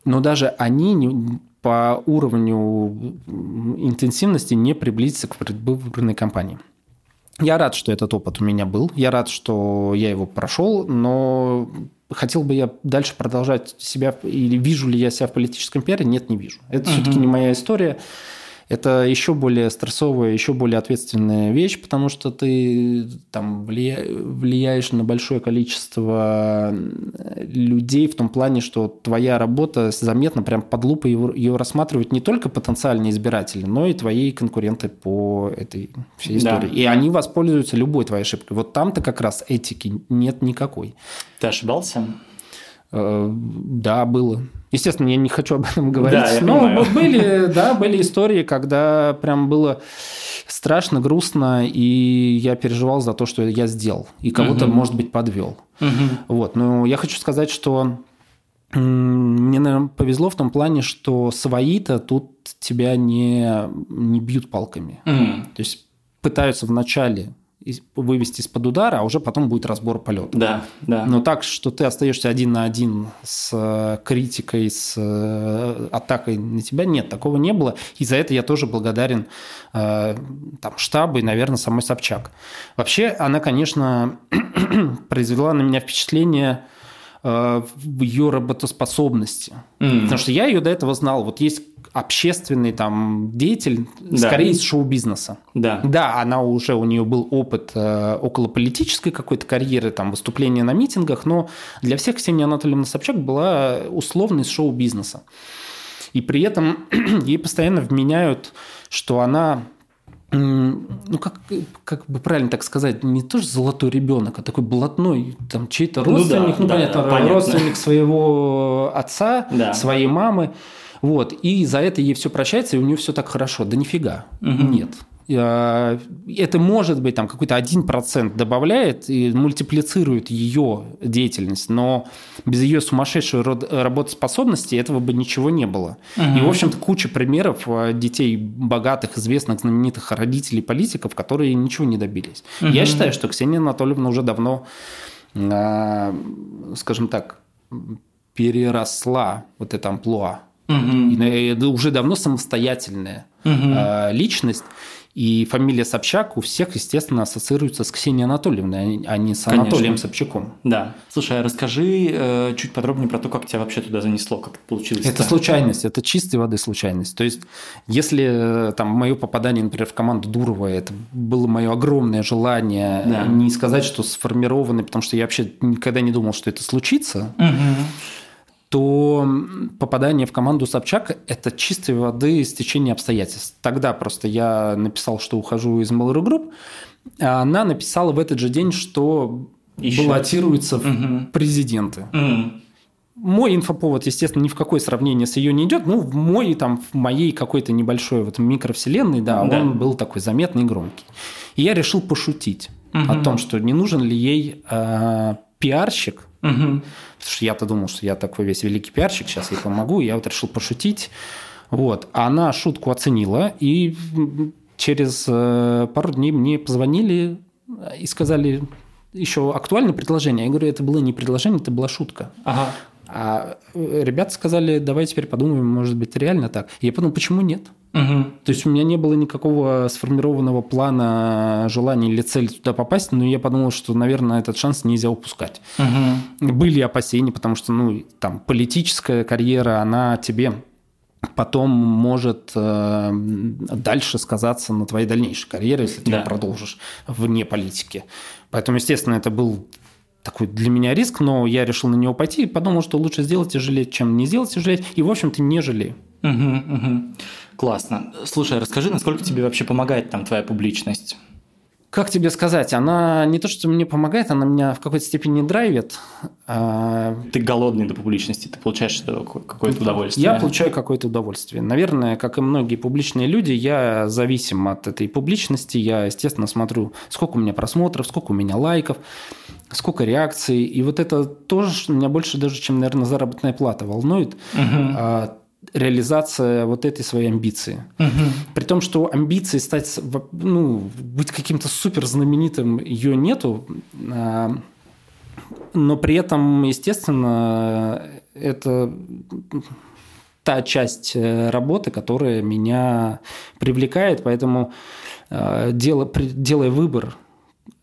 Speaker 2: Но даже они не, по уровню интенсивности не приблизятся к предвыборной кампании. Я рад, что этот опыт у меня был. Я рад, что я его прошел, но хотел бы я дальше продолжать себя, или вижу ли я себя в политическом пиаре? Нет, не вижу. Это угу. все-таки не моя история. Это еще более стрессовая, еще более ответственная вещь, потому что ты там влияешь на большое количество людей в том плане, что твоя работа заметно прям под лупой ее рассматривают не только потенциальные избиратели, но и твои конкуренты по этой всей истории. Да. И они воспользуются любой твоей ошибкой. Вот там-то как раз этики нет никакой.
Speaker 1: Ты ошибался?
Speaker 2: Да, было. Естественно, я не хочу об этом говорить. Да, но понимаю. были, да, были истории, когда прям было страшно, грустно, и я переживал за то, что я сделал, и кого-то, угу. может быть, подвел. Угу. Вот. Но я хочу сказать, что мне, наверное, повезло в том плане, что свои-то тут тебя не, не бьют палками. Mm. То есть пытаются вначале вывести из-под удара, а уже потом будет разбор полета.
Speaker 1: Да, да.
Speaker 2: Но так, что ты остаешься один на один с э, критикой, с э, атакой на тебя, нет, такого не было. И за это я тоже благодарен э, там, штабу и, наверное, самой Собчак. Вообще, она, конечно, [clears throat] произвела на меня впечатление ее работоспособности. Mm. Потому что я ее до этого знал. Вот есть общественный там деятель, да. скорее из шоу-бизнеса.
Speaker 1: Да.
Speaker 2: Да, она уже, у нее был опыт э, около политической какой-то карьеры, там, выступления на митингах, но для всех Ксения Анатольевна Собчак была условно из шоу-бизнеса. И при этом [clears throat] ей постоянно вменяют, что она ну как, как бы правильно так сказать, не тоже золотой ребенок, а такой блатной, там чей-то родственник, ну, да, ну да, понятно, понятно, родственник своего отца, да. своей мамы. Вот. И за это ей все прощается, и у нее все так хорошо. Да нифига. Угу. Нет. А, это может быть там какой-то один процент добавляет и мультиплицирует ее деятельность, но без ее сумасшедшей работоспособности этого бы ничего не было. Угу. И, в общем-то, куча примеров а, детей богатых, известных, знаменитых родителей политиков, которые ничего не добились. Угу. Я считаю, что Ксения Анатольевна уже давно, а, скажем так, переросла вот это амплуа Угу. И уже давно самостоятельная угу. личность. И фамилия Собчак у всех, естественно, ассоциируется с Ксенией Анатольевной, а не с Конечно. Анатолием Собчаком.
Speaker 1: Да. Слушай, а расскажи э, чуть подробнее про то, как тебя вообще туда занесло, как это получилось.
Speaker 2: Это случайность, это чистой воды случайность. То есть, если э, там мое попадание, например, в команду Дурова, это было мое огромное желание, да. не сказать, что сформированное, потому что я вообще никогда не думал, что это случится. Угу то попадание в команду Собчак – это чистой воды стечение обстоятельств. Тогда просто я написал, что ухожу из Mail.ru Group, а она написала в этот же день, что Еще? баллотируется в угу. президенты. Угу. Мой инфоповод, естественно, ни в какое сравнение с ее не идет. Ну, в мой, там, в моей какой-то небольшой вот микровселенной, да, да, он был такой заметный и громкий. И я решил пошутить угу. о том, что не нужен ли ей э, пиарщик, угу. потому что я-то думал, что я такой весь великий пиарщик, сейчас ей помогу, я вот решил пошутить. Вот. Она шутку оценила, и через э, пару дней мне позвонили и сказали, еще актуальное предложение. Я говорю, это было не предложение, это была шутка. Ага. А э, ребята сказали, давай теперь подумаем, может быть, реально так. Я подумал, почему нет? Угу. То есть у меня не было никакого сформированного плана, желания или цели туда попасть, но я подумал, что, наверное, этот шанс нельзя упускать. Угу. Были опасения, потому что, ну, там, политическая карьера, она тебе потом может э, дальше сказаться на твоей дальнейшей карьере, если ты да. продолжишь вне политики. Поэтому, естественно, это был такой для меня риск, но я решил на него пойти и подумал, что лучше сделать и жалеть, чем не сделать и жалеть. И, в общем-то, не жалею. Угу,
Speaker 1: угу. Классно. Слушай, расскажи, насколько тебе вообще помогает там твоя публичность?
Speaker 2: Как тебе сказать, она не то, что мне помогает, она меня в какой-то степени драйвит.
Speaker 1: А... Ты голодный до публичности, ты получаешь какое-то удовольствие.
Speaker 2: Я получаю какое-то удовольствие. Наверное, как и многие публичные люди, я зависим от этой публичности. Я, естественно, смотрю, сколько у меня просмотров, сколько у меня лайков, сколько реакций. И вот это тоже меня больше даже, чем, наверное, заработная плата волнует. Угу реализация вот этой своей амбиции. Угу. При том, что амбиции стать, ну, быть каким-то супер знаменитым ее нету, а, но при этом, естественно, это та часть э, работы, которая меня привлекает, поэтому делая, делая выбор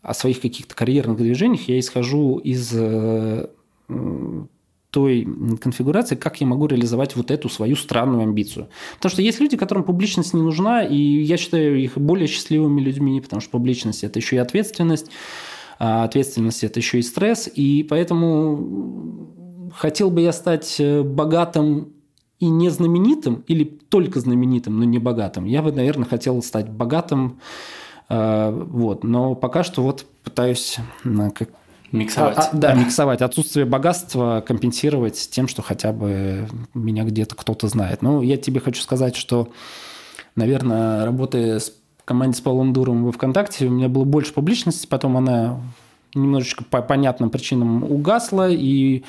Speaker 2: о своих каких-то карьерных движениях, я исхожу из э, той конфигурации, как я могу реализовать вот эту свою странную амбицию. Потому что есть люди, которым публичность не нужна, и я считаю их более счастливыми людьми, потому что публичность – это еще и ответственность, а ответственность – это еще и стресс, и поэтому хотел бы я стать э, богатым и не знаменитым, или только знаменитым, но не богатым. Я бы, наверное, хотел стать богатым, э, вот. Но пока что вот пытаюсь
Speaker 1: Миксовать.
Speaker 2: А, а, да, миксовать. Отсутствие богатства компенсировать тем, что хотя бы меня где-то кто-то знает. Ну, я тебе хочу сказать, что, наверное, работая с командой с Павлом Дуровым во ВКонтакте, у меня было больше публичности, потом она немножечко по понятным причинам угасла, и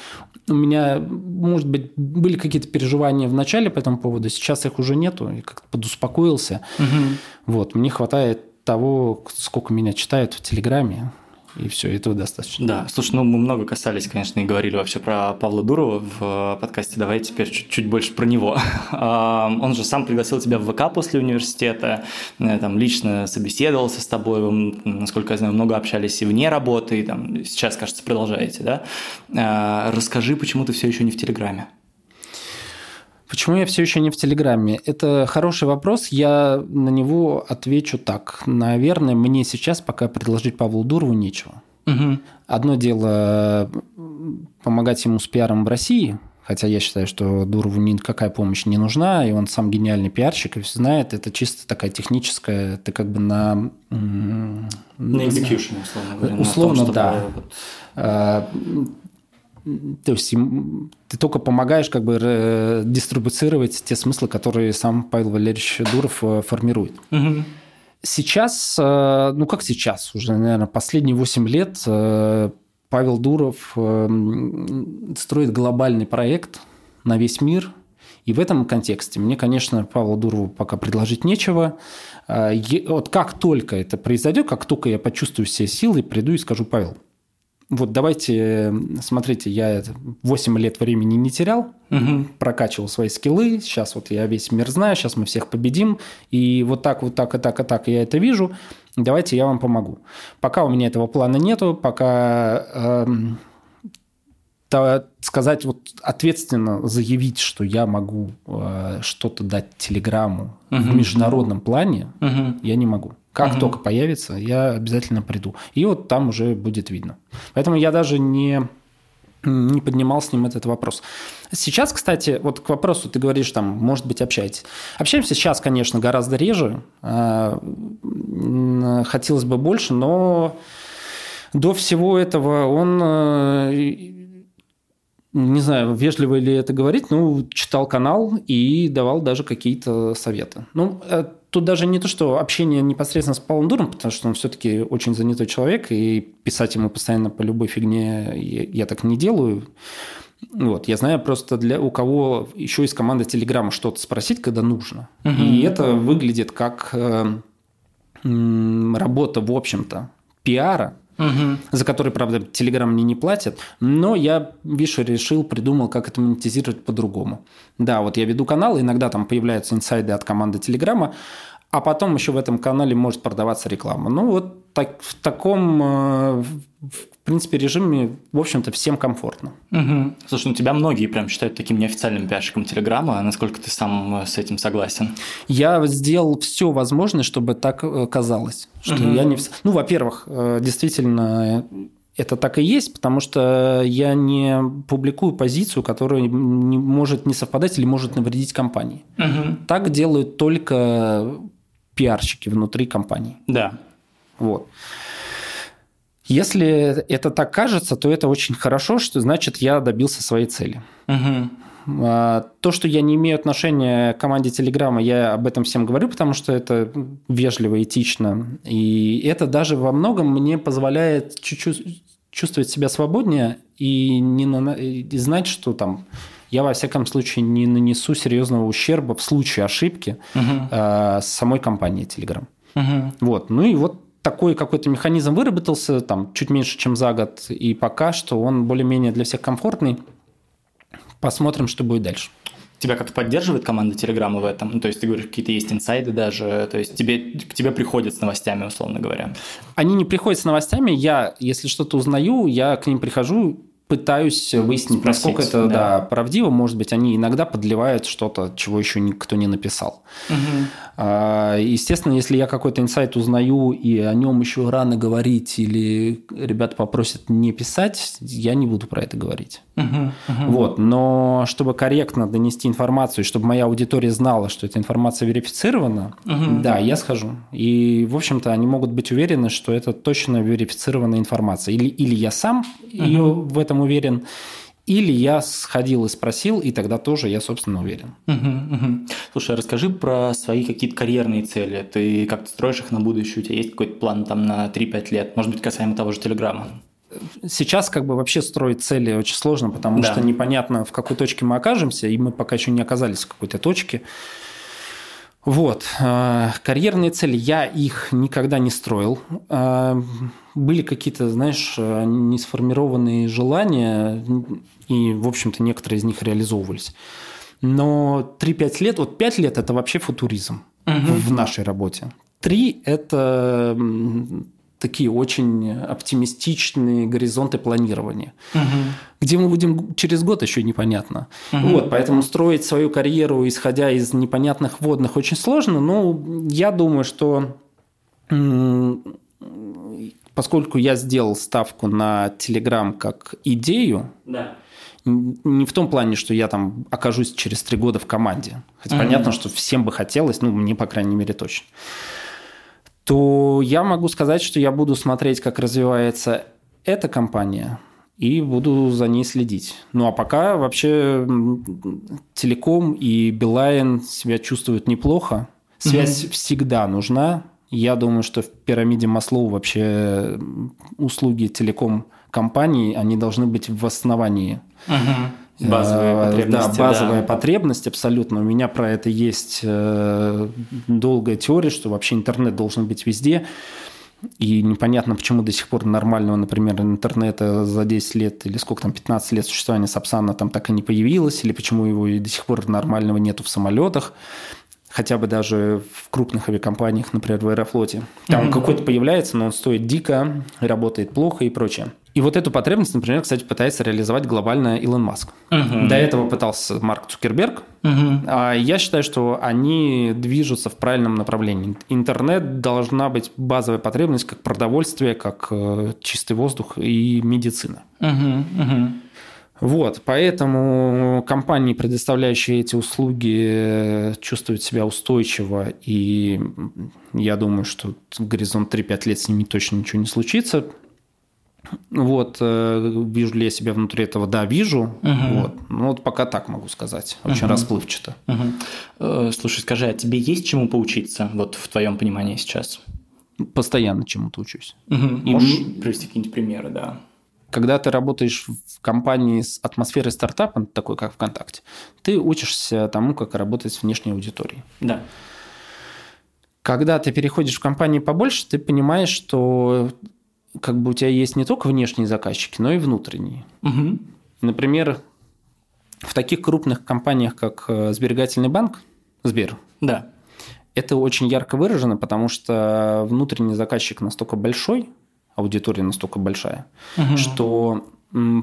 Speaker 2: у меня, может быть, были какие-то переживания в начале по этому поводу, сейчас их уже нету, я как-то подуспокоился. Угу. Вот, мне хватает того, сколько меня читают в Телеграме, и все, этого достаточно.
Speaker 1: Да, слушай, ну мы много касались, конечно, и говорили вообще про Павла Дурова в подкасте. Давай теперь чуть-чуть больше про него. [laughs] Он же сам пригласил тебя в ВК после университета, э, там лично собеседовался с тобой, вы, насколько я знаю, много общались и вне работы, и там сейчас, кажется, продолжаете, да? А, расскажи, почему ты все еще не в Телеграме?
Speaker 2: Почему я все еще не в Телеграме? Это хороший вопрос. Я на него отвечу так. Наверное, мне сейчас пока предложить Павлу Дурову нечего. Угу. Одно дело помогать ему с пиаром в России, хотя я считаю, что Дурову никакая помощь не нужна, и он сам гениальный пиарщик, и все знает, это чисто такая техническая, ты как бы на...
Speaker 1: На execution, условно говоря.
Speaker 2: Условно, том, да. Вот... То есть ты только помогаешь как бы дистрибуцировать те смыслы, которые сам Павел Валерьевич Дуров э, формирует. Угу. Сейчас, э, ну как сейчас, уже, наверное, последние 8 лет э, Павел Дуров строит глобальный проект на весь мир. И в этом контексте мне, конечно, Павлу Дурову пока предложить нечего. Вот как только это произойдет, как только я почувствую все силы, приду и скажу, Павел, вот давайте, смотрите, я 8 лет времени не терял, угу. прокачивал свои скиллы, сейчас вот я весь мир знаю, сейчас мы всех победим, и вот так, вот так, и так, и так я это вижу, давайте я вам помогу. Пока у меня этого плана нету, пока... Эм, сказать вот ответственно заявить, что я могу э, что-то дать Телеграму угу. в международном плане, угу. я не могу. Как угу. только появится, я обязательно приду. И вот там уже будет видно. Поэтому я даже не не поднимал с ним этот вопрос. Сейчас, кстати, вот к вопросу, ты говоришь, там, может быть, общаетесь. Общаемся сейчас, конечно, гораздо реже. А, хотелось бы больше, но до всего этого он э, не знаю, вежливо ли это говорить, ну, читал канал и давал даже какие-то советы. Ну, э, тут даже не то, что общение непосредственно с Павлом Дуром, потому что он все-таки очень занятой человек, и писать ему постоянно по любой фигне я, я так не делаю. Вот, я знаю просто для у кого еще из команды Телеграма что-то спросить, когда нужно. Угу. И это выглядит как э, работа, в общем-то, пиара, угу. за который, правда, Telegram мне не платят, но я, видишь, решил, придумал, как это монетизировать по-другому. Да, вот я веду канал, иногда там появляются инсайды от команды Телеграма, а потом еще в этом канале может продаваться реклама. Ну, вот так, в таком, э, в принципе, режиме, в общем-то, всем комфортно.
Speaker 1: Угу. Слушай, ну тебя многие прям считают таким неофициальным пиарщиком Телеграма. Насколько ты сам э, с этим согласен?
Speaker 2: Я сделал все возможное, чтобы так э, казалось. Что угу. я не... Ну, во-первых, действительно, это так и есть, потому что я не публикую позицию, которая не может не совпадать или может навредить компании. Угу. Так делают только пиарщики внутри компании.
Speaker 1: Да.
Speaker 2: Вот. Если это так кажется, то это очень хорошо, что значит я добился своей цели. Угу. То, что я не имею отношения к команде Телеграма, я об этом всем говорю, потому что это вежливо, этично. И это даже во многом мне позволяет чуть-чуть чувствовать себя свободнее и, не на... и знать, что там я, во всяком случае, не нанесу серьезного ущерба в случае ошибки угу. э, самой компании Telegram. Угу. Вот. Ну и вот такой какой-то механизм выработался, там, чуть меньше, чем за год, и пока что он более-менее для всех комфортный. Посмотрим, что будет дальше.
Speaker 1: Тебя как-то поддерживает команда Телеграма в этом? Ну, то есть ты говоришь, какие-то есть инсайды даже, то есть тебе, к тебе приходят с новостями, условно говоря?
Speaker 2: Они не приходят с новостями, я, если что-то узнаю, я к ним прихожу, пытаюсь выяснить, Спросить, насколько это да. Да, правдиво. Может быть, они иногда подливают что-то, чего еще никто не написал. Угу. Естественно, если я какой-то инсайт узнаю и о нем еще рано говорить или ребята попросят не писать, я не буду про это говорить. Угу, угу. Вот, но чтобы корректно донести информацию, чтобы моя аудитория знала, что эта информация верифицирована, угу. да, я схожу. И, в общем-то, они могут быть уверены, что это точно верифицированная информация. Или, или я сам угу. ее в этом уверен, или я сходил и спросил, и тогда тоже я, собственно, уверен.
Speaker 1: Угу, угу. Слушай, а расскажи про свои какие-то карьерные цели. Ты как-то строишь их на будущее? У тебя есть какой-то план там на 3-5 лет? Может быть, касаемо того же Телеграма?
Speaker 2: Сейчас как бы вообще строить цели очень сложно, потому да. что непонятно, в какой точке мы окажемся, и мы пока еще не оказались в какой-то точке. Вот. Э, карьерные цели, я их никогда не строил. Э, были какие-то, знаешь, несформированные желания, и, в общем-то, некоторые из них реализовывались. Но 3-5 лет, вот 5 лет – это вообще футуризм угу. в нашей работе. Три – это такие очень оптимистичные горизонты планирования. Угу. Где мы будем через год, еще непонятно. Угу. Вот, поэтому строить свою карьеру, исходя из непонятных водных, очень сложно. Но я думаю, что поскольку я сделал ставку на Telegram как идею, да. не в том плане, что я там окажусь через три года в команде. Хотя угу. понятно, что всем бы хотелось, ну, мне, по крайней мере, точно то я могу сказать, что я буду смотреть, как развивается эта компания, и буду за ней следить. Ну а пока вообще Телеком и Билайн себя чувствуют неплохо. Связь mm-hmm. всегда нужна. Я думаю, что в пирамиде Маслоу вообще услуги телеком компаний, они должны быть в основании.
Speaker 1: Mm-hmm. Базовая потребность.
Speaker 2: Да, базовая да. потребность абсолютно. У меня про это есть э, долгая теория, что вообще интернет должен быть везде. И непонятно, почему до сих пор нормального, например, интернета за 10 лет или сколько там, 15 лет существования Сапсана там так и не появилось, или почему его и до сих пор нормального нету в самолетах хотя бы даже в крупных авиакомпаниях, например, в Аэрофлоте. Там mm-hmm. какой-то появляется, но он стоит дико, работает плохо и прочее. И вот эту потребность, например, кстати, пытается реализовать глобально Илон Маск. Угу. До этого пытался Марк Цукерберг. Угу. А я считаю, что они движутся в правильном направлении. Интернет должна быть базовая потребность, как продовольствие, как э, чистый воздух и медицина. Угу. Угу. Вот, поэтому компании, предоставляющие эти услуги, чувствуют себя устойчиво, и я думаю, что горизонт 3-5 лет с ними точно ничего не случится. Вот, э, вижу ли я себя внутри этого? Да, вижу. Угу. Вот. Ну, вот пока так могу сказать. Очень угу. расплывчато.
Speaker 1: Угу. Слушай, скажи, а тебе есть чему поучиться, вот в твоем понимании сейчас?
Speaker 2: Постоянно чему-то учусь.
Speaker 1: Угу. Можешь и... привести какие-нибудь примеры, да?
Speaker 2: Когда ты работаешь в компании с атмосферой стартапа, такой как ВКонтакте, ты учишься тому, как работать с внешней аудиторией.
Speaker 1: Да.
Speaker 2: Когда ты переходишь в компании побольше, ты понимаешь, что как бы у тебя есть не только внешние заказчики, но и внутренние. Угу. Например, в таких крупных компаниях, как э, Сберегательный банк, Сбер,
Speaker 1: да.
Speaker 2: это очень ярко выражено, потому что внутренний заказчик настолько большой, аудитория настолько большая, угу. что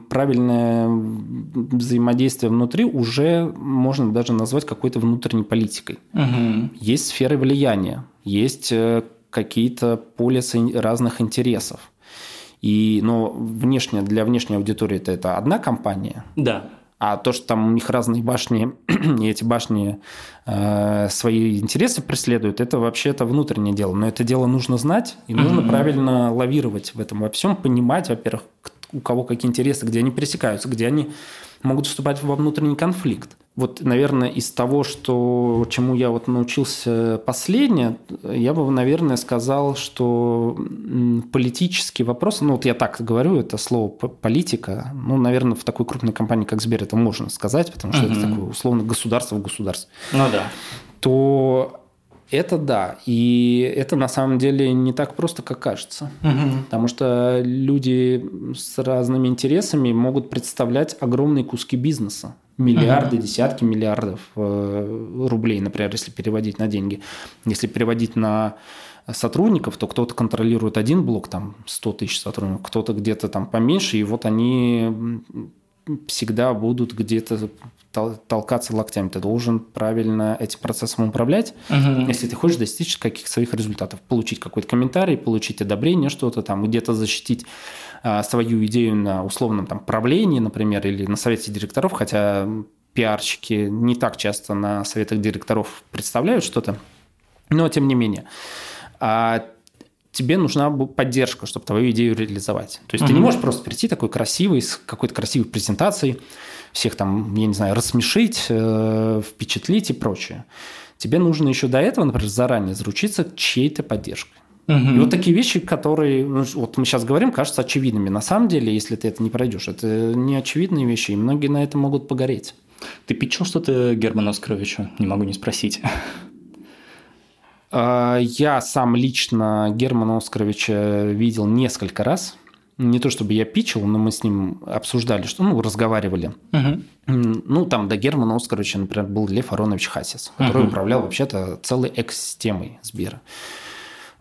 Speaker 2: правильное взаимодействие внутри уже можно даже назвать какой-то внутренней политикой. Угу. Есть сферы влияния, есть э, какие-то полисы разных интересов. И, но внешне, для внешней аудитории это, это одна компания.
Speaker 1: Да.
Speaker 2: А то, что там у них разные башни, [clears throat] и эти башни э, свои интересы преследуют, это вообще это внутреннее дело. Но это дело нужно знать, и нужно mm-hmm. правильно лавировать в этом во всем, понимать, во-первых, у кого какие интересы, где они пересекаются, где они могут вступать во внутренний конфликт. Вот, наверное, из того, что, чему я вот научился последнее, я бы, наверное, сказал, что политические вопросы, ну вот я так говорю, это слово политика, ну, наверное, в такой крупной компании, как Сбер, это можно сказать, потому что угу. это такое условно государство в государстве.
Speaker 1: Ну да.
Speaker 2: То это да. И это на самом деле не так просто, как кажется. Угу. Потому что люди с разными интересами могут представлять огромные куски бизнеса. Миллиарды, угу. десятки миллиардов э, рублей, например, если переводить на деньги. Если переводить на сотрудников, то кто-то контролирует один блок, там 100 тысяч сотрудников, кто-то где-то там поменьше, и вот они всегда будут где-то толкаться локтями. Ты должен правильно этим процессом управлять, угу. если ты хочешь достичь каких-то своих результатов. Получить какой-то комментарий, получить одобрение, что-то там, где-то защитить а, свою идею на условном там правлении, например, или на совете директоров, хотя пиарщики не так часто на советах директоров представляют что-то, но тем не менее. А тебе нужна поддержка, чтобы твою идею реализовать. То есть угу. ты не можешь просто прийти такой красивый, с какой-то красивой презентацией, всех там, я не знаю, рассмешить, э, впечатлить и прочее. Тебе нужно еще до этого, например, заранее заручиться чьей-то поддержкой. Угу. И вот такие вещи, которые, ну, вот мы сейчас говорим, кажутся очевидными. На самом деле, если ты это не пройдешь, это не очевидные вещи, и многие на это могут погореть.
Speaker 1: Ты печил что-то Герману Оскаровичу? Не могу не спросить.
Speaker 2: А, я сам лично Германа Оскаровича видел несколько раз. Не то чтобы я пичил, но мы с ним обсуждали, что, ну, разговаривали. Угу. Ну, там до Германа Оскаровича, например, был Лев Аронович Хасис, который угу. управлял вообще-то целой экосистемой Сбера.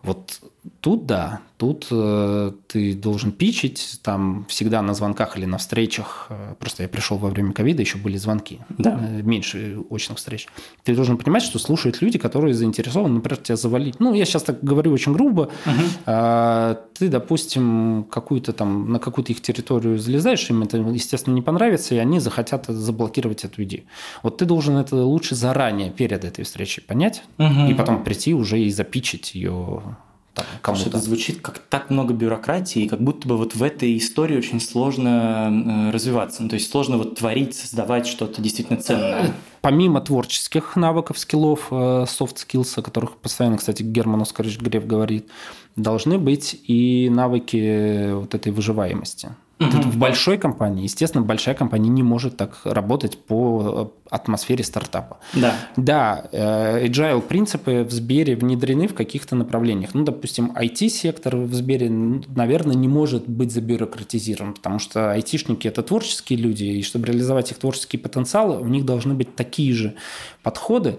Speaker 2: Вот тут да, тут э, ты должен пичить, там всегда на звонках или на встречах, э, просто я пришел во время ковида, еще были звонки, да. э, меньше очных встреч. Ты должен понимать, что слушают люди, которые заинтересованы, например, тебя завалить. Ну, я сейчас так говорю очень грубо. Угу. Э, ты, допустим, какую-то там, на какую-то их территорию залезаешь, им это, естественно, не понравится, и они захотят заблокировать эту идею. Вот ты должен это лучше заранее, перед этой встречей понять, угу. и потом прийти уже и запичить ее
Speaker 1: кому-то. Это звучит как так много бюрократии, как будто бы вот в этой истории очень сложно э, развиваться. Ну, то есть сложно вот творить, создавать что-то действительно ценное. [clears throat]
Speaker 2: Помимо творческих навыков, скиллов, э, soft skills, о которых постоянно, кстати, Герман Оскарович Греф говорит, должны быть и навыки вот этой выживаемости. Угу. В большой компании, естественно, большая компания не может так работать по э, атмосфере стартапа.
Speaker 1: Да.
Speaker 2: Да, э, agile принципы в Сбере внедрены в каких-то направлениях. Ну, допустим, IT-сектор в Сбере, наверное, не может быть забюрократизирован, потому что айтишники – это творческие люди, и чтобы реализовать их творческий потенциал, у них должны быть такие же подходы,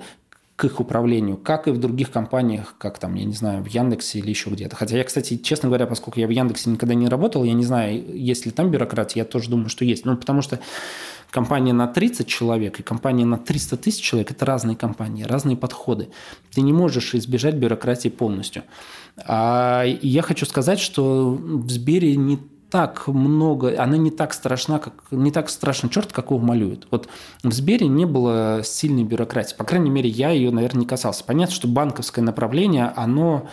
Speaker 2: к их управлению, как и в других компаниях, как там, я не знаю, в Яндексе или еще где-то. Хотя я, кстати, честно говоря, поскольку я в Яндексе никогда не работал, я не знаю, есть ли там бюрократия, я тоже думаю, что есть. Ну, потому что компания на 30 человек и компания на 300 тысяч человек – это разные компании, разные подходы. Ты не можешь избежать бюрократии полностью. А я хочу сказать, что в Сбере не так много, она не так страшна, как не так страшен черт, как его малюют. Вот в Сбере не было сильной бюрократии. По крайней мере, я ее, наверное, не касался. Понятно, что банковское направление, оно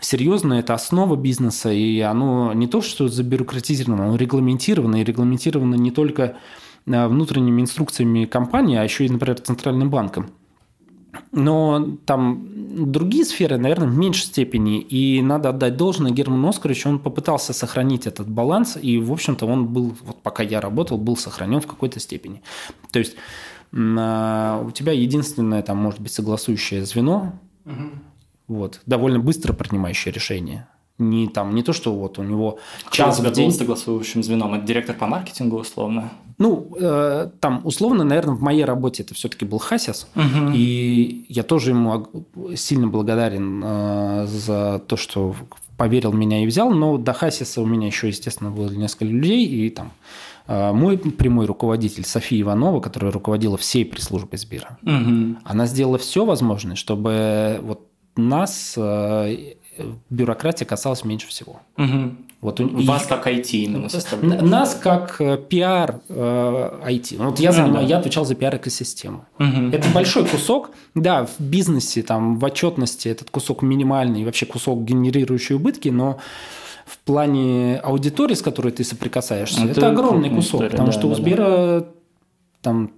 Speaker 2: серьезно, это основа бизнеса, и оно не то, что забюрократизировано, оно регламентировано, и регламентировано не только э, внутренними инструкциями компании, а еще и, например, Центральным банком. Но там другие сферы, наверное, в меньшей степени. И надо отдать должное Герману Оскаровичу, он попытался сохранить этот баланс, и, в общем-то, он был, вот пока я работал, был сохранен в какой-то степени. То есть а, у тебя единственное, там, может быть, согласующее звено, угу. вот, довольно быстро принимающее решение не там не то, что вот у него
Speaker 1: час в день. согласующим звеном? Это директор по маркетингу условно?
Speaker 2: Ну, э, там условно, наверное, в моей работе это все-таки был Хасис, угу. и я тоже ему сильно благодарен э, за то, что поверил меня и взял, но до Хасиса у меня еще, естественно, было несколько людей, и там э, мой прямой руководитель София Иванова, которая руководила всей пресс-службой Сбера, угу. она сделала все возможное, чтобы вот нас э, бюрократия касалась меньше всего.
Speaker 1: Угу. Вот у, Вас и, как IT именно
Speaker 2: составляет? Нас как э, пиар э, IT. Вот я, занимаю, да. я отвечал за пиар экосистемы. Угу. Это большой кусок. Да, в бизнесе, там, в отчетности этот кусок минимальный, вообще кусок, генерирующий убытки, но в плане аудитории, с которой ты соприкасаешься, это, это огромный кусок, история, потому да, что у Сбера да. там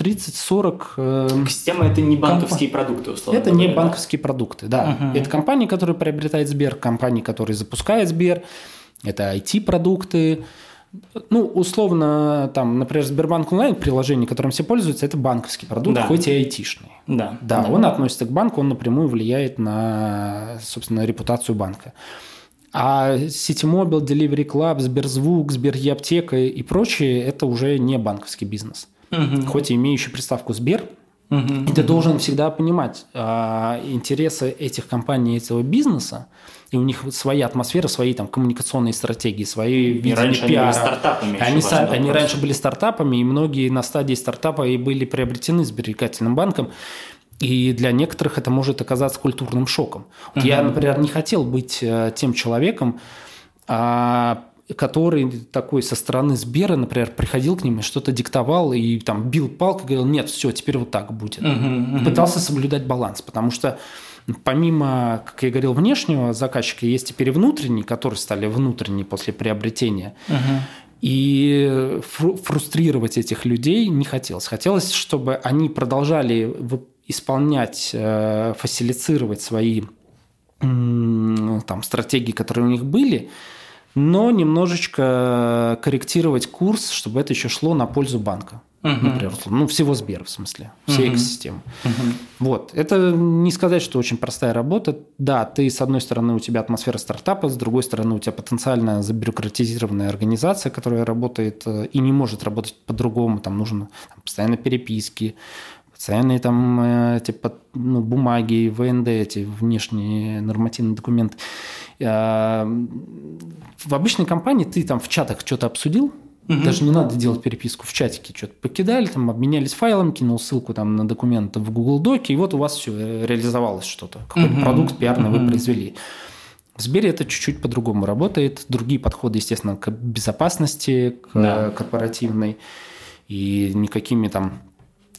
Speaker 2: 30-40... Э,
Speaker 1: Система – это не банковские комп... продукты, условно
Speaker 2: Это говоря, не да? банковские продукты, да. Угу. Это компании, которые приобретают Сбер, компании, которые запускают Сбер, это IT-продукты. Ну, условно, там, например, Сбербанк онлайн приложение, которым все пользуются, это банковский продукт, да. хоть и айтишный.
Speaker 1: Да.
Speaker 2: да. Да, он относится к банку, он напрямую влияет на, собственно, репутацию банка. А Ситимобил, Delivery Club, Сберзвук, Сберъаптека и прочее – это уже не банковский бизнес угу. хоть и имеющий приставку Сбер, И ты должен всегда понимать а, интересы этих компаний, этого бизнеса, и у них своя атмосфера, свои там коммуникационные стратегии, свои
Speaker 1: видения раньше пиара. Они были стартапами.
Speaker 2: Они, са, они раньше были стартапами, и многие на стадии стартапа и были приобретены сберегательным банком. И для некоторых это может оказаться культурным шоком. Вот угу. Я, например, не хотел быть э, тем человеком, а, который такой со стороны Сбера, например, приходил к ним и что-то диктовал и там бил палкой, говорил, нет, все, теперь вот так будет. Угу, угу. Пытался соблюдать баланс, потому что помимо, как я говорил, внешнего заказчика, есть теперь и внутренний, которые стали внутренние после приобретения. Угу. И фрустрировать этих людей не хотелось. Хотелось, чтобы они продолжали исполнять, э, фасилицировать свои там, стратегии, которые у них были, но немножечко корректировать курс, чтобы это еще шло на пользу банка. Угу. Например, ну, всего Сбера, в смысле, всей угу. экосистемы. Угу. Вот. Это не сказать, что очень простая работа. Да, ты, с одной стороны, у тебя атмосфера стартапа, с другой стороны, у тебя потенциально забюрократизированная организация, которая работает э, и не может работать по-другому. Там нужно там, постоянно переписки, постоянные там типа ну, бумаги, ВНД, эти внешние нормативные документы. А, в обычной компании ты там в чатах что-то обсудил, угу. даже не надо делать переписку в чатике, что-то покидали, там обменялись файлом, кинул ссылку там на документ в Google Доке, и вот у вас все э, реализовалось что-то, какой-то угу. продукт пиарный угу. вы произвели. В Сбере это чуть-чуть по-другому работает, другие подходы, естественно, к безопасности, к да. корпоративной, и никакими там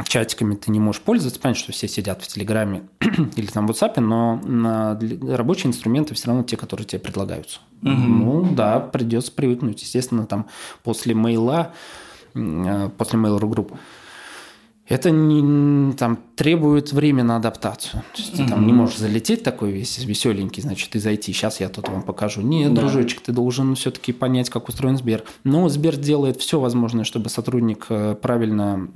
Speaker 2: чатиками ты не можешь пользоваться. Понятно, что все сидят в Телеграме [clears throat] или там в WhatsApp, но рабочие инструменты все равно те, которые тебе предлагаются. Угу. Ну да, придется привыкнуть. Естественно, там после мейла, э, после Mail.ru групп, это не, там, требует время на адаптацию. То есть, mm-hmm. ты там не можешь залететь такой весь веселенький, значит, и зайти. Сейчас я тут вам покажу. Нет, да. дружочек, ты должен все-таки понять, как устроен Сбер. Но Сбер делает все возможное, чтобы сотрудник э, правильно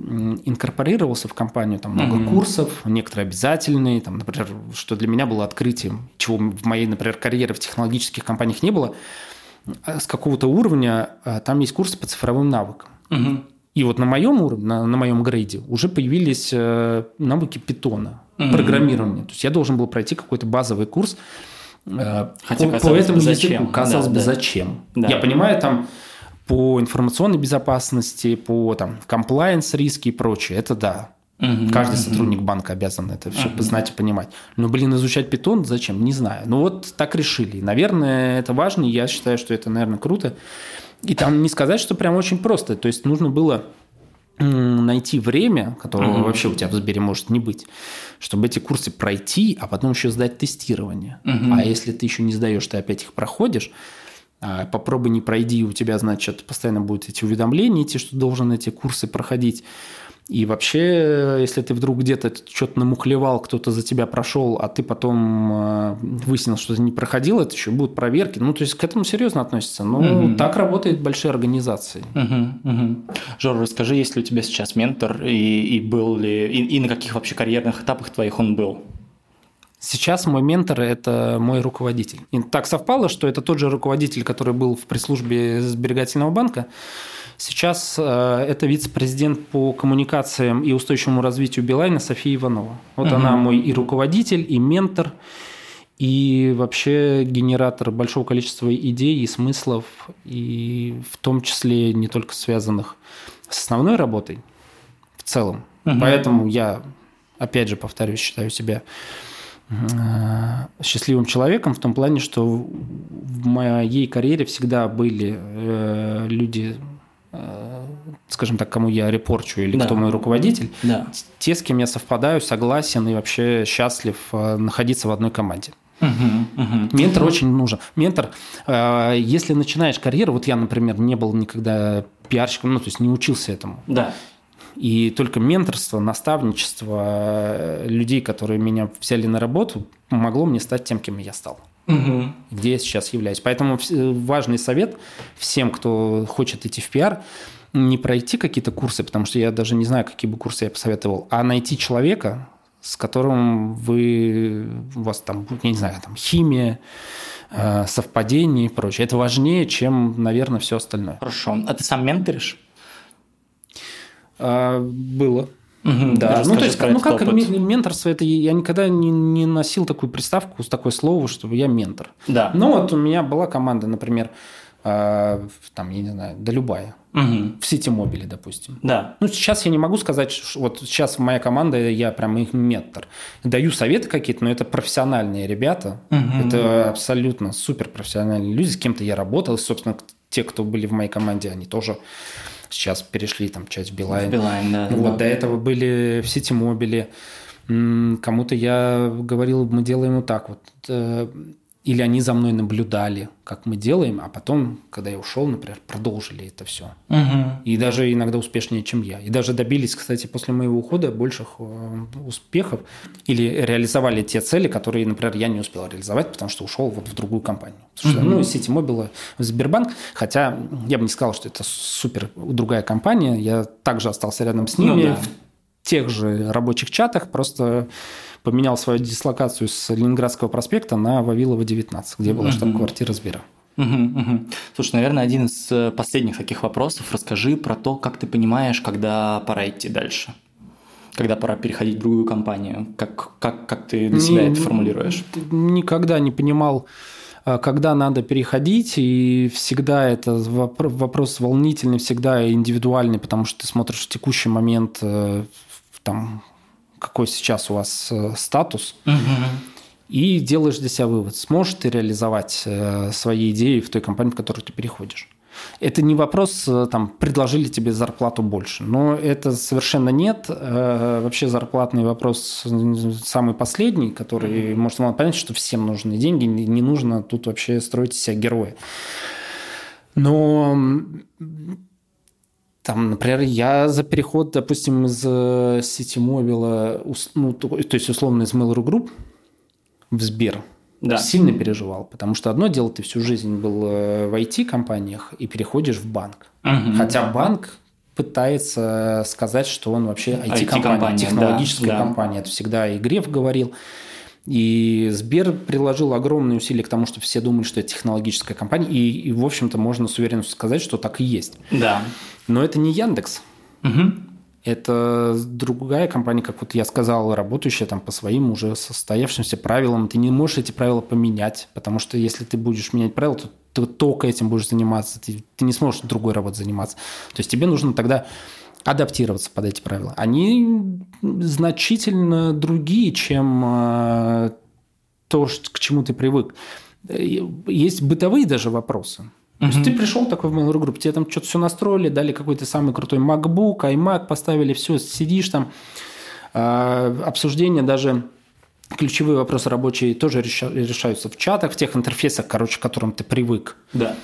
Speaker 2: инкорпорировался в компанию. Там много mm-hmm. курсов, некоторые обязательные. Там, например, что для меня было открытием, чего в моей, например, карьере в технологических компаниях не было. Э, с какого-то уровня э, там есть курсы по цифровым навыкам. Mm-hmm. И вот на моем уровне, на, на моем грейде уже появились э, навыки питона, mm-hmm. программирования. То есть я должен был пройти какой-то базовый курс э, Хотя, по, по этому зачем? языку. Казалось да, бы, да. зачем? Да. Я понимаю там по информационной безопасности, по там комплайенс риски и прочее. Это да. Угу, Каждый угу. сотрудник банка обязан это все угу. знать и понимать. Но, блин, изучать питон зачем? Не знаю. Ну вот так решили. Наверное, это важно. Я считаю, что это, наверное, круто. И там не сказать, что прям очень просто. То есть нужно было найти время, которого mm-hmm. вообще у тебя в Сбере может не быть, чтобы эти курсы пройти, а потом еще сдать тестирование. Mm-hmm. А если ты еще не сдаешь, ты опять их проходишь, а попробуй не пройди, у тебя, значит, постоянно будут эти уведомления идти, что должен эти курсы проходить. И вообще, если ты вдруг где-то что-то намухлевал, кто-то за тебя прошел, а ты потом э, выяснил, что ты не проходил, это еще будут проверки. Ну, то есть к этому серьезно относятся. Но угу. так работают большие организации.
Speaker 1: Угу, угу. Жор, расскажи, есть ли у тебя сейчас ментор, и, и был ли, и, и на каких вообще карьерных этапах твоих он был?
Speaker 2: Сейчас мой ментор – это мой руководитель. И так совпало, что это тот же руководитель, который был в пресс-службе сберегательного банка, Сейчас э, это вице-президент по коммуникациям и устойчивому развитию Билайна София Иванова. Вот угу. она мой и руководитель, и ментор, и вообще генератор большого количества идей и смыслов, и в том числе не только связанных с основной работой в целом. Угу. Поэтому я, опять же, повторюсь, считаю себя э, счастливым человеком в том плане, что в моей карьере всегда были э, люди скажем так, кому я репорчу или да. кто мой руководитель, да. те, с кем я совпадаю, согласен и вообще счастлив э, находиться в одной команде. Угу, угу. Ментор угу. очень нужен. Ментор, э, если начинаешь карьеру, вот я, например, не был никогда пиарщиком, ну, то есть не учился этому.
Speaker 1: Да.
Speaker 2: И только менторство, наставничество людей, которые меня взяли на работу, помогло мне стать тем, кем я стал угу. где я сейчас являюсь. Поэтому важный совет всем, кто хочет идти в пиар, не пройти какие-то курсы, потому что я даже не знаю, какие бы курсы я посоветовал, а найти человека, с которым вы, у вас там, я не знаю, там химия, э, совпадение и прочее. Это важнее, чем, наверное, все остальное.
Speaker 1: Хорошо. А ты сам менторишь?
Speaker 2: А, было. Угу, да, ну то есть, ну как опыт. менторство, это я никогда не, не носил такую приставку, с такое слово, чтобы я ментор.
Speaker 1: Да.
Speaker 2: Ну вот у меня была команда, например, э, там, я не знаю, да любая, угу. в сети мобиле, допустим.
Speaker 1: Да.
Speaker 2: Ну сейчас я не могу сказать, что вот сейчас моя команда, я прям их ментор. Даю советы какие-то, но это профессиональные ребята, угу. это абсолютно супер профессиональные люди, с кем-то я работал, и, собственно, те, кто были в моей команде, они тоже Сейчас перешли там часть в Билайн.
Speaker 1: В Билайн, да.
Speaker 2: Вот, да. до этого были в сети мобиле. Кому-то я говорил, мы делаем вот так вот. Или они за мной наблюдали, как мы делаем, а потом, когда я ушел, например, продолжили это все. Угу. И даже иногда успешнее, чем я. И даже добились, кстати, после моего ухода больших э, успехов или реализовали те цели, которые, например, я не успел реализовать, потому что ушел вот в другую компанию. Потому что, угу. ну, сети мобила в Сбербанк, хотя я бы не сказал, что это супер другая компания, я также остался рядом с ними ну, да. в тех же рабочих чатах, просто поменял свою дислокацию с Ленинградского проспекта на Вавилова 19, где была штаб-квартира Сбера.
Speaker 1: Угу, угу. Слушай, наверное, один из э, последних таких вопросов. Расскажи про то, как ты понимаешь, когда пора идти дальше. Когда пора переходить в другую компанию. Как, как, как ты для себя не, это формулируешь?
Speaker 2: Никогда не понимал, э, когда надо переходить, и всегда это вопрос волнительный, всегда индивидуальный, потому что ты смотришь в текущий момент э, там, какой сейчас у вас э, статус, угу. и делаешь для себя вывод, сможешь ты реализовать э, свои идеи в той компании, в которую ты переходишь. Это не вопрос, э, там, предложили тебе зарплату больше, но это совершенно нет. Вообще зарплатный вопрос самый последний, который может вам понять, что всем нужны деньги, не нужно тут вообще строить себя героя. Но там, например, я за переход, допустим, из э, сети мобила, ну, то, то есть условно из Mail.ru Group в Сбер, да. сильно переживал, потому что одно дело, ты всю жизнь был э, в IT-компаниях и переходишь в банк. Угу. Хотя банк пытается сказать, что он вообще IT-компания, IT технологическая да, компания. Это всегда и Греф говорил. И Сбер приложил огромные усилия к тому, чтобы все думали, что это технологическая компания. И, и в общем-то, можно с уверенностью сказать, что так и есть.
Speaker 1: Да.
Speaker 2: Но это не Яндекс. Угу. Это другая компания, как вот я сказал, работающая там по своим уже состоявшимся правилам. Ты не можешь эти правила поменять, потому что если ты будешь менять правила, то ты только этим будешь заниматься. Ты, ты не сможешь другой работой заниматься. То есть тебе нужно тогда адаптироваться под эти правила. Они значительно другие, чем э, то, к чему ты привык. Есть бытовые даже вопросы. То есть ты пришел такой в Mail.ru группу, тебе там что-то все настроили, дали какой-то самый крутой MacBook, iMac поставили, все, сидишь там, э, обсуждение даже ключевые вопросы рабочие тоже решаются в чатах, в тех интерфейсах, короче, к которым ты привык.
Speaker 1: Да.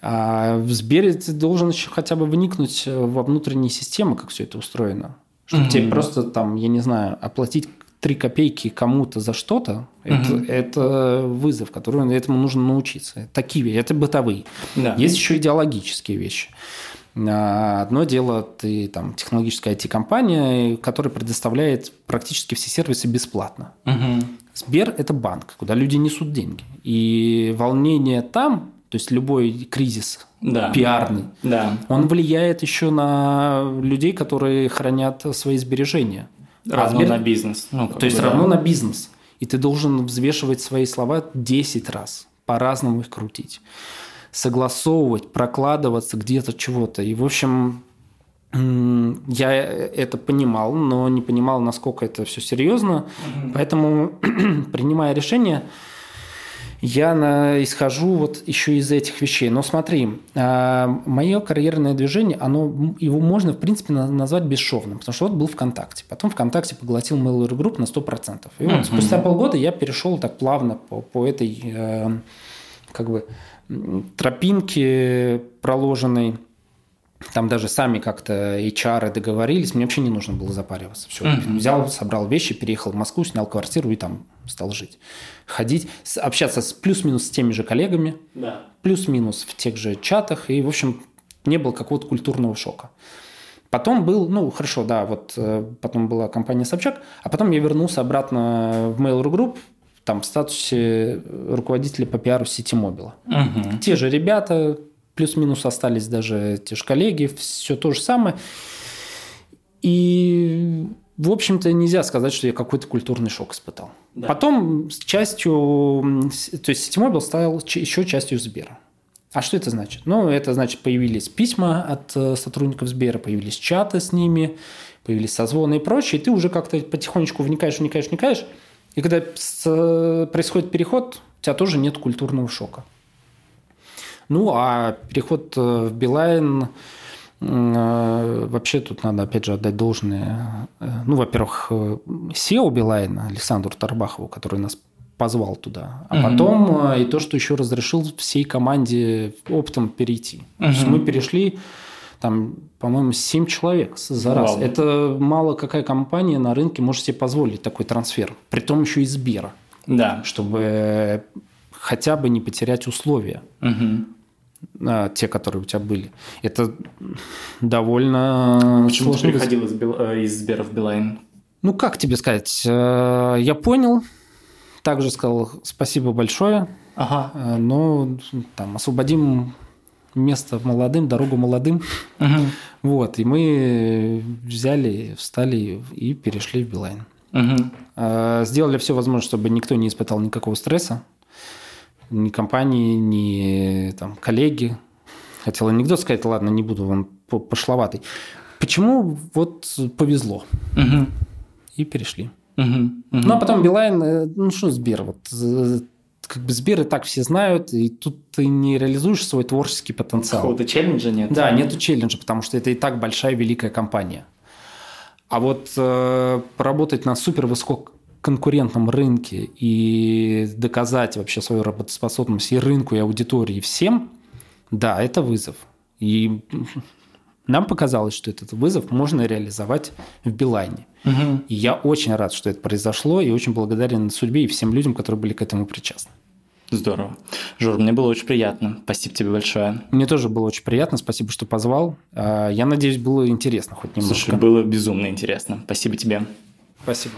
Speaker 2: А в Сбере ты должен еще хотя бы вникнуть во внутренние системы, как все это устроено. Чтобы угу. тебе просто там, я не знаю, оплатить 3 копейки кому-то за что-то, угу. это, это вызов, который этому нужно научиться. Такие это бытовые. Да. Есть еще идеологические вещи. А, одно дело, ты там технологическая IT-компания, которая предоставляет практически все сервисы бесплатно. Угу. Сбер – это банк, куда люди несут деньги. И волнение там, то есть любой кризис да. пиарный,
Speaker 1: да.
Speaker 2: он влияет еще на людей, которые хранят свои сбережения.
Speaker 1: Равно Сбер... на бизнес.
Speaker 2: Ну, То есть да. равно на бизнес. И ты должен взвешивать свои слова 10 раз, по-разному их крутить. Согласовывать, прокладываться где-то чего-то. И, в общем, я это понимал, но не понимал, насколько это все серьезно. Угу. Поэтому, [clears throat] принимая решение, я на, исхожу вот еще из этих вещей. Но смотри, а, мое карьерное движение, оно, его можно, в принципе, назвать бесшовным, потому что вот был ВКонтакте. Потом ВКонтакте поглотил Mail.ru Group на 100%. И вот uh-huh. спустя полгода я перешел так плавно по, по этой э, как бы тропинке проложенной там даже сами как-то HR договорились, мне вообще не нужно было запариваться. Все, uh-huh. взял, собрал вещи, переехал в Москву, снял квартиру и там стал жить. Ходить, общаться с плюс-минус с теми же коллегами,
Speaker 1: да.
Speaker 2: плюс-минус в тех же чатах, и, в общем, не было какого-то культурного шока. Потом был, ну, хорошо, да, вот э, потом была компания Собчак, а потом я вернулся обратно в Mail.ru Group, там в статусе руководителя по пиару сети Мобила. Угу. Те же ребята, плюс-минус остались даже те же коллеги, все то же самое. И, в общем-то, нельзя сказать, что я какой-то культурный шок испытал. Да. Потом с частью, то есть Ситимобил стал еще частью Сбера. А что это значит? Ну, это значит, появились письма от э, сотрудников Сбера, появились чаты с ними, появились созвоны и прочее, и ты уже как-то потихонечку вникаешь, вникаешь, вникаешь, и когда происходит переход, у тебя тоже нет культурного шока. Ну, а переход э, в Билайн, э, вообще тут надо, опять же, отдать должное. Ну, во-первых, SEO Билайна Александру Тарбахову, который нас позвал туда. А угу. потом и то, что еще разрешил всей команде оптом перейти. Угу. То есть мы перешли там, по-моему, 7 человек за раз. Вау. Это мало какая компания на рынке может себе позволить такой трансфер. при том еще из Сбера.
Speaker 1: Да.
Speaker 2: Чтобы хотя бы не потерять условия. Угу. Те, которые у тебя были. Это довольно
Speaker 1: Почему ты переходил из, э, из Сбера в Билайн?
Speaker 2: Ну, как тебе сказать? Э, я понял, также сказал спасибо большое, ага. Э, но там освободим место молодым, дорогу молодым. Угу. Вот, и мы взяли, встали и перешли в Билайн. Угу. Сделали все возможное, чтобы никто не испытал никакого стресса. Ни компании, ни там, коллеги. Хотел анекдот сказать, ладно, не буду, он пошловатый. Почему вот повезло? Угу. И перешли. Угу, угу. Ну, а потом Билайн, э, ну что Сбер, вот э, как бы Сбер и так все знают, и тут ты не реализуешь свой творческий потенциал.
Speaker 1: Какого-то челленджа нет?
Speaker 2: Да, нету челленджа, потому что это и так большая великая компания. А вот э, поработать на супер высококонкурентном рынке и доказать вообще свою работоспособность и рынку, и аудитории, и всем, да, это вызов. И нам показалось, что этот вызов можно реализовать в Билайне. Угу. И я очень рад, что это произошло, и очень благодарен судьбе и всем людям, которые были к этому причастны.
Speaker 1: Здорово. Жор, мне было очень приятно. Спасибо тебе большое.
Speaker 2: Мне тоже было очень приятно. Спасибо, что позвал. А, я надеюсь, было интересно хоть немножко.
Speaker 1: Слушай, было безумно интересно. Спасибо тебе.
Speaker 2: Спасибо.